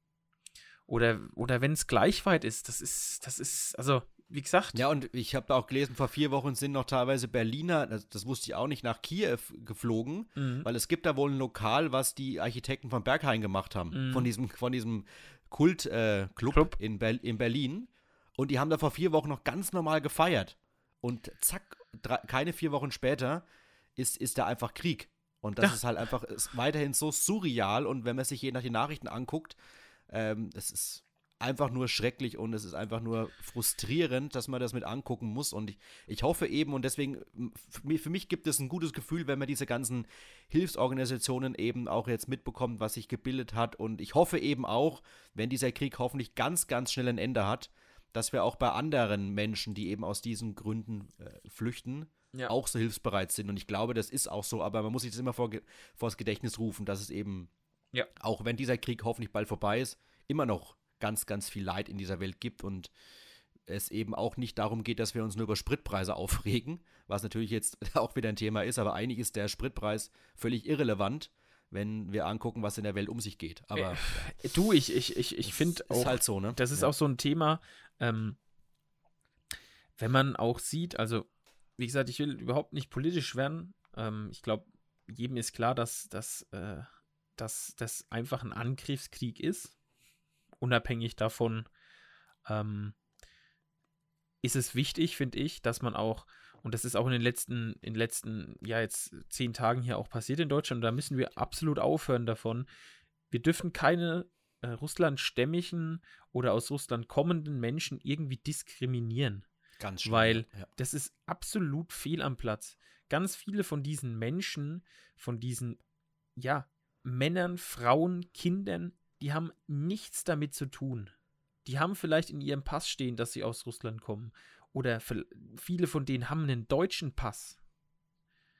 oder, oder wenn es gleich weit ist, das ist, das ist, also, wie gesagt. Ja, und ich habe auch gelesen, vor vier Wochen sind noch teilweise Berliner, das, das wusste ich auch nicht, nach Kiew geflogen, mhm. weil es gibt da wohl ein Lokal, was die Architekten von Berghain gemacht haben, mhm. von diesem, von diesem Kultclub äh, in, Ber in Berlin. Und die haben da vor vier Wochen noch ganz normal gefeiert. Und zack, drei, keine vier Wochen später ist, ist da einfach Krieg. Und das ja. ist halt einfach ist weiterhin so surreal. Und wenn man sich je nach den Nachrichten anguckt, ähm, das ist einfach nur schrecklich und es ist einfach nur frustrierend, dass man das mit angucken muss. Und ich, ich hoffe eben, und deswegen, für mich gibt es ein gutes Gefühl, wenn man diese ganzen Hilfsorganisationen eben auch jetzt mitbekommt, was sich gebildet hat. Und ich hoffe eben auch, wenn dieser Krieg hoffentlich ganz, ganz schnell ein Ende hat, dass wir auch bei anderen Menschen, die eben aus diesen Gründen äh, flüchten, ja. auch so hilfsbereit sind. Und ich glaube, das ist auch so, aber man muss sich das immer vor, vor das Gedächtnis rufen, dass es eben, ja. auch wenn dieser Krieg hoffentlich bald vorbei ist, immer noch ganz, ganz viel Leid in dieser Welt gibt und es eben auch nicht darum geht, dass wir uns nur über Spritpreise aufregen, was natürlich jetzt auch wieder ein Thema ist, aber eigentlich ist der Spritpreis völlig irrelevant, wenn wir angucken, was in der Welt um sich geht. Aber äh, du, ich, ich, ich, ich finde auch, halt so, ne? das ist ja. auch so ein Thema, ähm, wenn man auch sieht, also wie gesagt, ich will überhaupt nicht politisch werden. Ähm, ich glaube, jedem ist klar, dass, dass, äh, dass das einfach ein Angriffskrieg ist unabhängig davon ähm, ist es wichtig, finde ich, dass man auch, und das ist auch in den letzten, in den letzten, ja, jetzt zehn Tagen hier auch passiert in Deutschland, da müssen wir absolut aufhören davon. Wir dürfen keine äh, russlandstämmigen oder aus Russland kommenden Menschen irgendwie diskriminieren. Ganz schön. Weil ja. das ist absolut fehl am Platz. Ganz viele von diesen Menschen, von diesen, ja, Männern, Frauen, Kindern die haben nichts damit zu tun. Die haben vielleicht in ihrem Pass stehen, dass sie aus Russland kommen. Oder viele von denen haben einen deutschen Pass.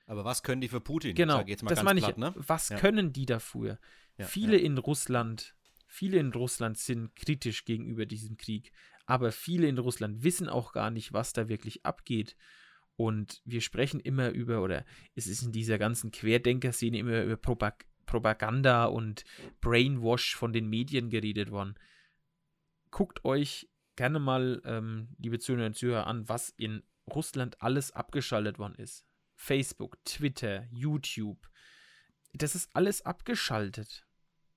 Aber was können die für Putin? Genau, das meine ich. ne? Was ja. können die dafür? Ja, viele ja. in Russland, viele in Russland sind kritisch gegenüber diesem Krieg. Aber viele in Russland wissen auch gar nicht, was da wirklich abgeht. Und wir sprechen immer über, oder es ist in dieser ganzen Querdenker-Szene immer über Propag Propaganda und Brainwash von den Medien geredet worden. Guckt euch gerne mal, ähm, liebe Zuhörer und Zuhörer, an, was in Russland alles abgeschaltet worden ist. Facebook, Twitter, YouTube. Das ist alles abgeschaltet.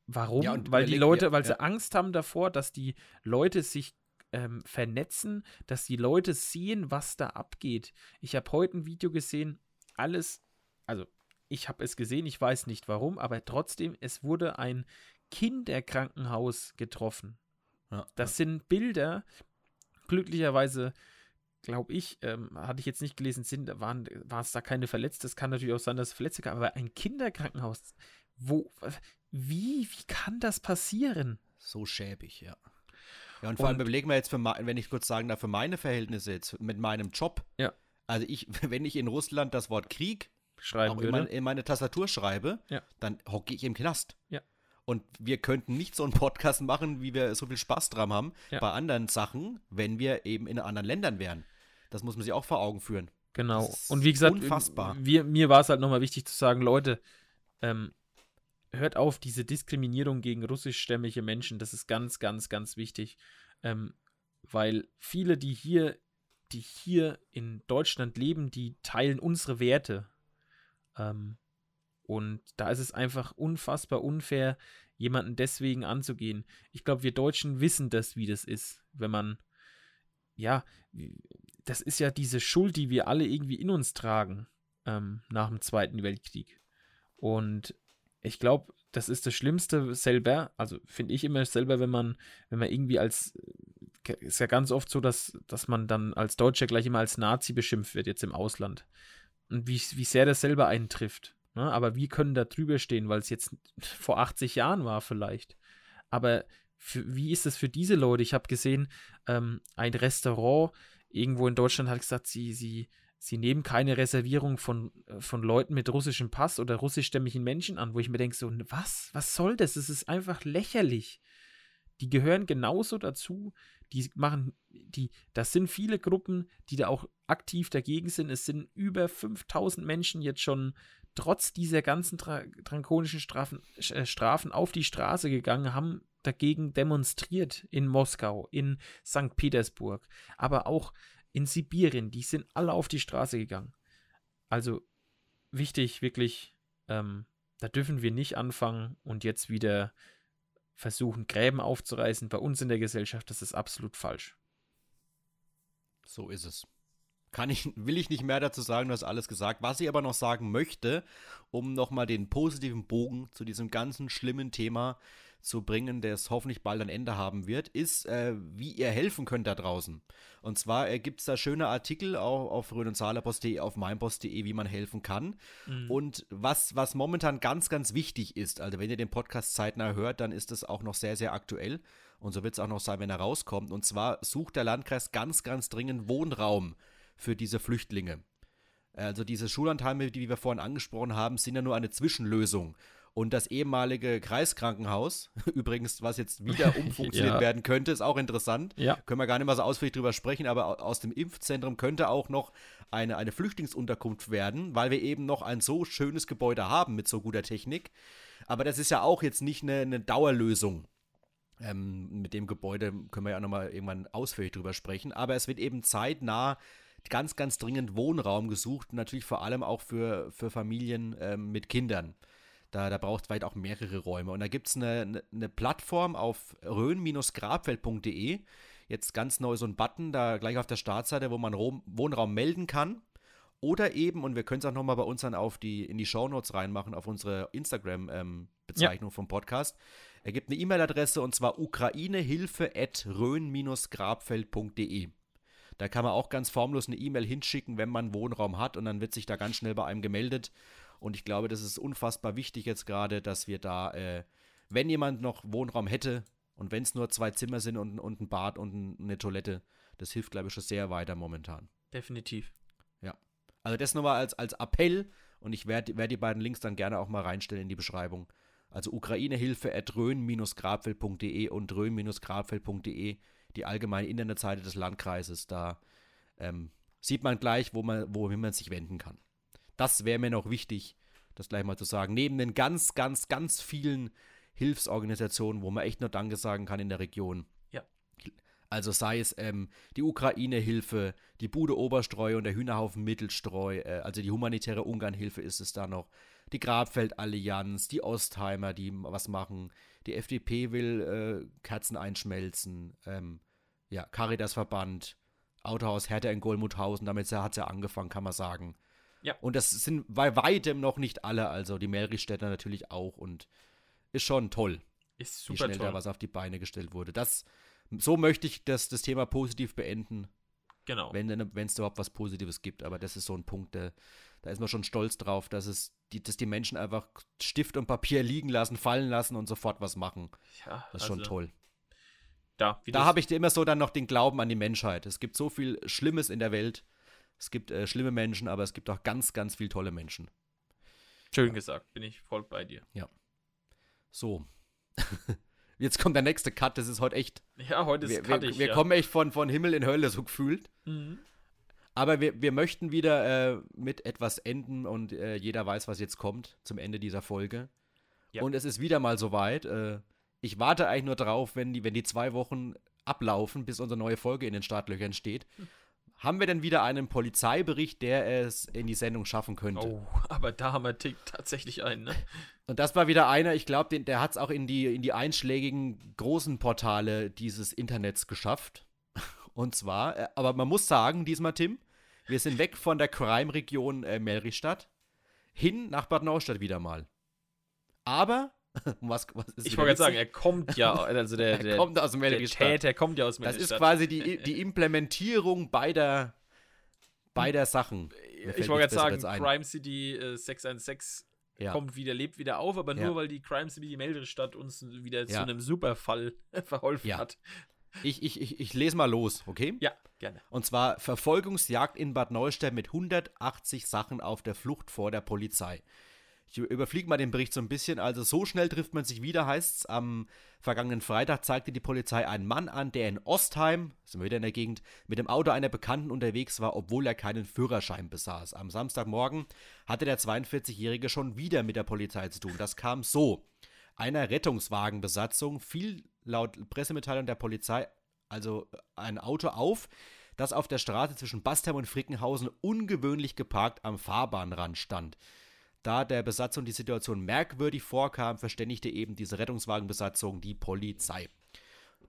Warum? Ja, weil die Leute, weil ja. sie Angst haben davor, dass die Leute sich ähm, vernetzen, dass die Leute sehen, was da abgeht. Ich habe heute ein Video gesehen, alles, also ich habe es gesehen, ich weiß nicht warum, aber trotzdem, es wurde ein Kinderkrankenhaus getroffen. Ja, das ja. sind Bilder, glücklicherweise, glaube ich, ähm, hatte ich jetzt nicht gelesen, sind, waren, war es da keine Verletzte. Es kann natürlich auch sein, dass es Verletzte gab, aber ein Kinderkrankenhaus, wo, wie, wie kann das passieren? So schäbig, ja. Ja, und vor und, allem überlegen wir jetzt, für, wenn ich kurz sagen darf, für meine Verhältnisse jetzt mit meinem Job. Ja. Also ich, wenn ich in Russland das Wort Krieg schreiben würde. In, mein, in meine Tastatur schreibe, ja. dann hocke ich im Knast. Ja. Und wir könnten nicht so einen Podcast machen, wie wir so viel Spaß dran haben, ja. bei anderen Sachen, wenn wir eben in anderen Ländern wären. Das muss man sich auch vor Augen führen. Genau. Und wie gesagt, unfassbar. Wir, mir war es halt nochmal wichtig zu sagen, Leute, ähm, hört auf diese Diskriminierung gegen russischstämmige Menschen. Das ist ganz, ganz, ganz wichtig. Ähm, weil viele, die hier, die hier in Deutschland leben, die teilen unsere Werte. Ähm, und da ist es einfach unfassbar unfair, jemanden deswegen anzugehen. Ich glaube, wir Deutschen wissen das, wie das ist, wenn man, ja, das ist ja diese Schuld, die wir alle irgendwie in uns tragen ähm, nach dem Zweiten Weltkrieg. Und ich glaube, das ist das Schlimmste selber, also finde ich immer selber, wenn man, wenn man irgendwie als, äh, ist ja ganz oft so, dass, dass man dann als Deutscher gleich immer als Nazi beschimpft wird, jetzt im Ausland und wie, wie sehr das selber eintrifft. Ne? Aber wir können da drüber stehen, weil es jetzt vor 80 Jahren war vielleicht. Aber für, wie ist das für diese Leute? Ich habe gesehen, ähm, ein Restaurant irgendwo in Deutschland hat gesagt, sie, sie, sie nehmen keine Reservierung von, äh, von Leuten mit russischem Pass oder russischstämmigen Menschen an, wo ich mir denke, so, was? Was soll das? Es ist einfach lächerlich. Die gehören genauso dazu die machen, die, das sind viele Gruppen, die da auch aktiv dagegen sind. Es sind über 5000 Menschen jetzt schon trotz dieser ganzen drakonischen Strafen, äh, Strafen auf die Straße gegangen, haben dagegen demonstriert in Moskau, in St. Petersburg, aber auch in Sibirien. Die sind alle auf die Straße gegangen. Also wichtig, wirklich, ähm, da dürfen wir nicht anfangen und jetzt wieder versuchen, Gräben aufzureißen bei uns in der Gesellschaft, das ist absolut falsch. So ist es. Kann ich, will ich nicht mehr dazu sagen, du hast alles gesagt. Was ich aber noch sagen möchte, um nochmal den positiven Bogen zu diesem ganzen schlimmen Thema zu bringen, der es hoffentlich bald ein Ende haben wird, ist, äh, wie ihr helfen könnt da draußen. Und zwar äh, gibt es da schöne Artikel auch auf rhönenzahlerpost.de, auf meinpost.de, wie man helfen kann. Mhm. Und was, was momentan ganz, ganz wichtig ist, also wenn ihr den Podcast zeitnah hört, dann ist es auch noch sehr, sehr aktuell. Und so wird es auch noch sein, wenn er rauskommt. Und zwar sucht der Landkreis ganz, ganz dringend Wohnraum für diese Flüchtlinge. Also diese Schullandheime, die wir vorhin angesprochen haben, sind ja nur eine Zwischenlösung. Und das ehemalige Kreiskrankenhaus, übrigens, was jetzt wieder umfunktioniert ja. werden könnte, ist auch interessant. Ja. Können wir gar nicht mal so ausführlich drüber sprechen, aber aus dem Impfzentrum könnte auch noch eine, eine Flüchtlingsunterkunft werden, weil wir eben noch ein so schönes Gebäude haben mit so guter Technik. Aber das ist ja auch jetzt nicht eine, eine Dauerlösung. Ähm, mit dem Gebäude können wir ja nochmal irgendwann ausführlich drüber sprechen. Aber es wird eben zeitnah ganz, ganz dringend Wohnraum gesucht, natürlich vor allem auch für, für Familien ähm, mit Kindern. Da, da braucht es vielleicht auch mehrere Räume. Und da gibt es eine, eine, eine, Plattform auf rhön-grabfeld.de. Jetzt ganz neu so ein Button, da gleich auf der Startseite, wo man Wohnraum melden kann. Oder eben, und wir können es auch nochmal bei uns dann auf die, in die Shownotes reinmachen, auf unsere Instagram-Bezeichnung ähm, ja. vom Podcast. Er gibt eine E-Mail-Adresse und zwar ukrainehilfe.rhön-grabfeld.de. Da kann man auch ganz formlos eine E-Mail hinschicken, wenn man Wohnraum hat und dann wird sich da ganz schnell bei einem gemeldet und ich glaube, das ist unfassbar wichtig jetzt gerade, dass wir da, äh, wenn jemand noch Wohnraum hätte und wenn es nur zwei Zimmer sind und, und ein Bad und eine Toilette, das hilft, glaube ich, schon sehr weiter momentan. Definitiv. Ja. Also das nochmal als, als Appell und ich werde werd die beiden Links dann gerne auch mal reinstellen in die Beschreibung. Also Ukrainehilfe at grabfelde und rhön-grabfeld.de, die allgemeine Internetseite des Landkreises. Da ähm, sieht man gleich, wo man, wohin man sich wenden kann. Das wäre mir noch wichtig, das gleich mal zu sagen. Neben den ganz, ganz, ganz vielen Hilfsorganisationen, wo man echt nur Danke sagen kann in der Region. Ja. Also sei es ähm, die Ukraine-Hilfe, die Bude Oberstreu und der Hühnerhaufen Mittelstreu, äh, also die humanitäre Ungarn-Hilfe ist es da noch, die Grabfeld-Allianz, die Ostheimer, die was machen, die FDP will äh, Kerzen einschmelzen, ähm, ja, Caritas-Verband, Autohaus Hertha in Golmuthausen, damit hat es ja angefangen, kann man sagen. Ja. Und das sind bei weitem noch nicht alle, also die Melrichstädter natürlich auch und ist schon toll. Ist super wie schnell toll. da was auf die Beine gestellt wurde. Das, so möchte ich das, das Thema positiv beenden. Genau. Wenn es überhaupt was Positives gibt. Aber das ist so ein Punkt, der, da ist man schon stolz drauf, dass es die, dass die Menschen einfach Stift und Papier liegen lassen, fallen lassen und sofort was machen. Ja, das ist also, schon toll. Da, da habe ich immer so dann noch den Glauben an die Menschheit. Es gibt so viel Schlimmes in der Welt. Es gibt äh, schlimme Menschen, aber es gibt auch ganz, ganz viele tolle Menschen. Schön gesagt, bin ich voll bei dir. Ja. So. Jetzt kommt der nächste Cut, das ist heute echt. Ja, heute ist wir, cuttig, wir, wir ja. kommen echt von, von Himmel in Hölle so gefühlt. Mhm. Aber wir, wir möchten wieder äh, mit etwas enden und äh, jeder weiß, was jetzt kommt zum Ende dieser Folge. Ja. Und es ist wieder mal soweit. Äh, ich warte eigentlich nur drauf, wenn die, wenn die zwei Wochen ablaufen, bis unsere neue Folge in den Startlöchern steht. Hm haben wir denn wieder einen Polizeibericht, der es in die Sendung schaffen könnte. Oh, aber da haben wir tatsächlich einen, ne? Und das war wieder einer, ich glaube, der hat es auch in die, in die einschlägigen großen Portale dieses Internets geschafft. Und zwar, äh, aber man muss sagen, diesmal, Tim, wir sind weg von der Crime-Region äh, Melrichstadt hin nach Bad Neustadt wieder mal. Aber was, was ich wollte gerade sagen, er kommt ja, also der, der, kommt aus dem der Täter kommt ja aus Das ist quasi die, die Implementierung beider, beider Sachen. Ich wollte gerade sagen, Crime City äh, 616 ja. kommt wieder, lebt wieder auf, aber nur ja. weil die Crime City Meldestadt uns wieder ja. zu einem Superfall verholfen hat. Ich, ich, ich, ich lese mal los, okay? Ja, gerne. Und zwar Verfolgungsjagd in Bad Neustadt mit 180 Sachen auf der Flucht vor der Polizei. Ich überfliege mal den Bericht so ein bisschen. Also, so schnell trifft man sich wieder, heißt es. Am vergangenen Freitag zeigte die Polizei einen Mann an, der in Ostheim, sind wir wieder in der Gegend, mit dem Auto einer Bekannten unterwegs war, obwohl er keinen Führerschein besaß. Am Samstagmorgen hatte der 42-Jährige schon wieder mit der Polizei zu tun. Das kam so. Einer Rettungswagenbesatzung fiel laut Pressemitteilung der Polizei also ein Auto auf, das auf der Straße zwischen Bastheim und Frickenhausen ungewöhnlich geparkt am Fahrbahnrand stand. Da der Besatzung die Situation merkwürdig vorkam, verständigte eben diese Rettungswagenbesatzung die Polizei.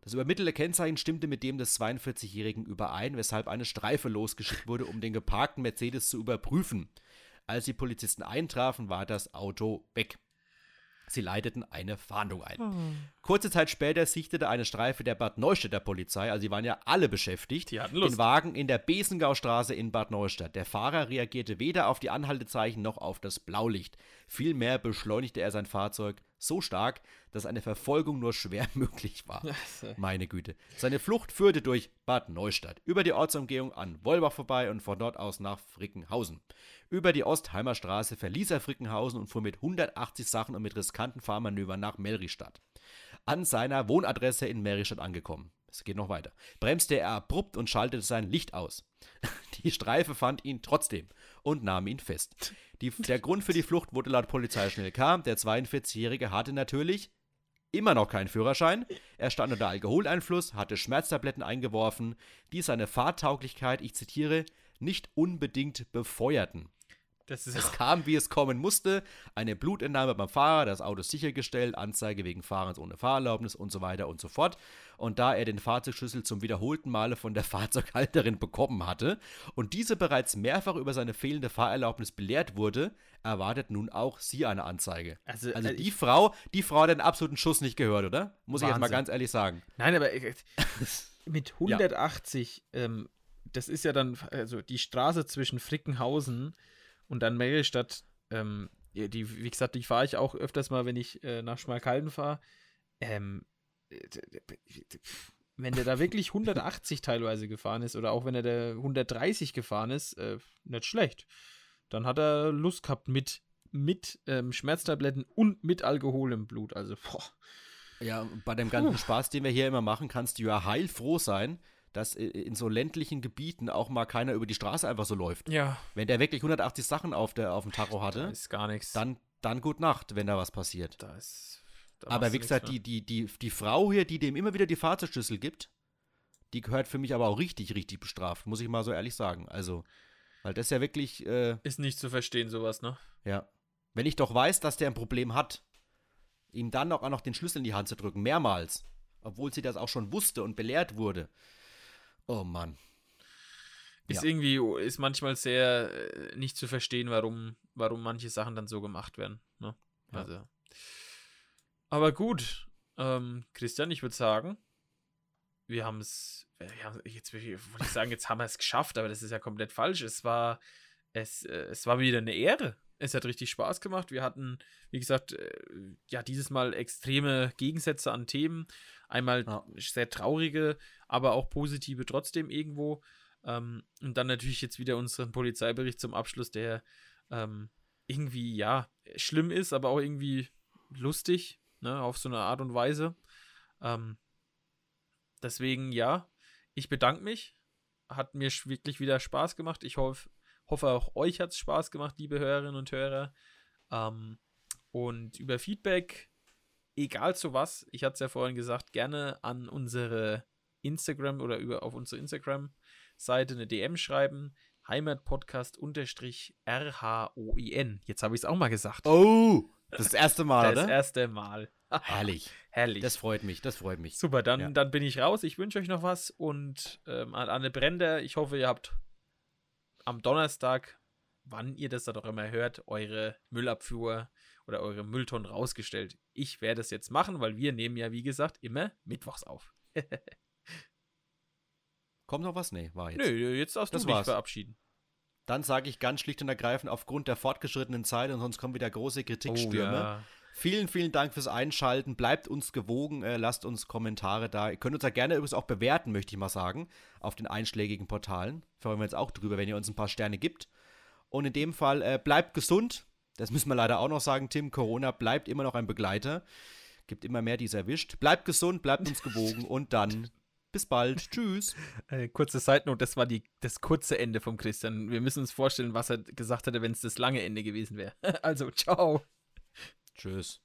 Das übermittelte Kennzeichen stimmte mit dem des 42-Jährigen überein, weshalb eine Streife losgeschickt wurde, um den geparkten Mercedes zu überprüfen. Als die Polizisten eintrafen, war das Auto weg. Sie leiteten eine Fahndung ein. Oh. Kurze Zeit später sichtete eine Streife der Bad Neustädter Polizei, also sie waren ja alle beschäftigt, die hatten Lust. den Wagen in der Besengaustraße in Bad Neustadt. Der Fahrer reagierte weder auf die Anhaltezeichen noch auf das Blaulicht. Vielmehr beschleunigte er sein Fahrzeug so stark, dass eine Verfolgung nur schwer möglich war. Meine Güte. Seine Flucht führte durch Bad Neustadt, über die Ortsumgehung an Wolbach vorbei und von dort aus nach Frickenhausen. Über die Ostheimer Straße verließ er Frickenhausen und fuhr mit 180 Sachen und mit riskanten Fahrmanövern nach Melristadt. An seiner Wohnadresse in Melristadt angekommen. Es geht noch weiter. Bremste er abrupt und schaltete sein Licht aus. Die Streife fand ihn trotzdem und nahm ihn fest. Die, der Grund für die Flucht wurde laut Polizei schnell klar. Der 42-Jährige hatte natürlich immer noch keinen Führerschein. Er stand unter Alkoholeinfluss, hatte Schmerztabletten eingeworfen, die seine Fahrtauglichkeit, ich zitiere, nicht unbedingt befeuerten es kam, wie es kommen musste. Eine Blutentnahme beim Fahrer, das Auto sichergestellt, Anzeige wegen Fahrens ohne Fahrerlaubnis und so weiter und so fort. Und da er den Fahrzeugschlüssel zum wiederholten Male von der Fahrzeughalterin bekommen hatte und diese bereits mehrfach über seine fehlende Fahrerlaubnis belehrt wurde, erwartet nun auch sie eine Anzeige. Also, also äh, die Frau, die Frau hat den absoluten Schuss nicht gehört, oder? Muss Wahnsinn. ich jetzt mal ganz ehrlich sagen. Nein, aber äh, mit 180, ja. ähm, das ist ja dann, also die Straße zwischen Frickenhausen und dann Melstadt, ähm, die, wie gesagt, die fahre ich auch öfters mal, wenn ich äh, nach Schmalkalden fahre. Ähm, wenn der da wirklich 180 teilweise gefahren ist oder auch wenn er da 130 gefahren ist, äh, nicht schlecht. Dann hat er Lust gehabt mit, mit ähm, Schmerztabletten und mit Alkohol im Blut. Also, boah. Ja, bei dem ganzen Spaß, den wir hier immer machen, kannst du ja heilfroh sein, dass in so ländlichen Gebieten auch mal keiner über die Straße einfach so läuft. Ja. Wenn der wirklich 180 Sachen auf, der, auf dem Tacho hatte, da ist gar nichts. Dann, dann gut Nacht, wenn da was passiert. Da ist, da aber wie gesagt, die, die, die, die Frau hier, die dem immer wieder die Fahrzeugschlüssel gibt, die gehört für mich aber auch richtig, richtig bestraft, muss ich mal so ehrlich sagen. Also, weil das ja wirklich. Äh, ist nicht zu verstehen, sowas, ne? Ja. Wenn ich doch weiß, dass der ein Problem hat, ihm dann auch noch den Schlüssel in die Hand zu drücken, mehrmals, obwohl sie das auch schon wusste und belehrt wurde, Oh Mann. Ist ja. irgendwie, ist manchmal sehr äh, nicht zu verstehen, warum, warum manche Sachen dann so gemacht werden. Ne? Ja. Also. Aber gut, ähm, Christian, ich würde sagen, wir haben es, jetzt würde ich sagen, jetzt haben wir es geschafft, aber das ist ja komplett falsch. Es war, es, äh, es war wieder eine Ehre. Es hat richtig Spaß gemacht. Wir hatten, wie gesagt, äh, ja, dieses Mal extreme Gegensätze an Themen. Einmal ja. sehr traurige, aber auch positive trotzdem irgendwo. Ähm, und dann natürlich jetzt wieder unseren Polizeibericht zum Abschluss, der ähm, irgendwie, ja, schlimm ist, aber auch irgendwie lustig, ne, auf so eine Art und Weise. Ähm, deswegen, ja, ich bedanke mich. Hat mir wirklich wieder Spaß gemacht. Ich hoffe, Hoffe, auch euch hat es Spaß gemacht, liebe Hörerinnen und Hörer. Ähm, und über Feedback, egal zu was, ich hatte es ja vorhin gesagt, gerne an unsere Instagram oder über auf unsere Instagram-Seite eine DM schreiben. Heimatpodcast-RHOIN. Jetzt habe ich es auch mal gesagt. Oh, das erste Mal, das oder? Das erste Mal. Herrlich. Herrlich. Das freut mich, das freut mich. Super, dann, ja. dann bin ich raus. Ich wünsche euch noch was und ähm, an Anne Brender, ich hoffe, ihr habt am Donnerstag, wann ihr das da doch immer hört, eure Müllabfuhr oder eure Mülltonnen rausgestellt. Ich werde es jetzt machen, weil wir nehmen ja, wie gesagt, immer mittwochs auf. Kommt noch was? Nee, war jetzt. Nö, jetzt darfst das du dich verabschieden. Dann sage ich ganz schlicht und ergreifend, aufgrund der fortgeschrittenen Zeit und sonst kommen wieder große Kritikstürme. Oh, ja. Vielen, vielen Dank fürs Einschalten. Bleibt uns gewogen, äh, lasst uns Kommentare da. Ihr könnt uns ja gerne übrigens auch bewerten, möchte ich mal sagen, auf den einschlägigen Portalen. Freuen wir uns auch drüber, wenn ihr uns ein paar Sterne gibt. Und in dem Fall äh, bleibt gesund. Das müssen wir leider auch noch sagen, Tim. Corona bleibt immer noch ein Begleiter. Gibt immer mehr, die es erwischt. Bleibt gesund, bleibt uns gewogen und dann bis bald. Tschüss. Äh, kurze Seitnote, das war die, das kurze Ende vom Christian. Wir müssen uns vorstellen, was er gesagt hätte, wenn es das lange Ende gewesen wäre. Also, ciao. Tschüss.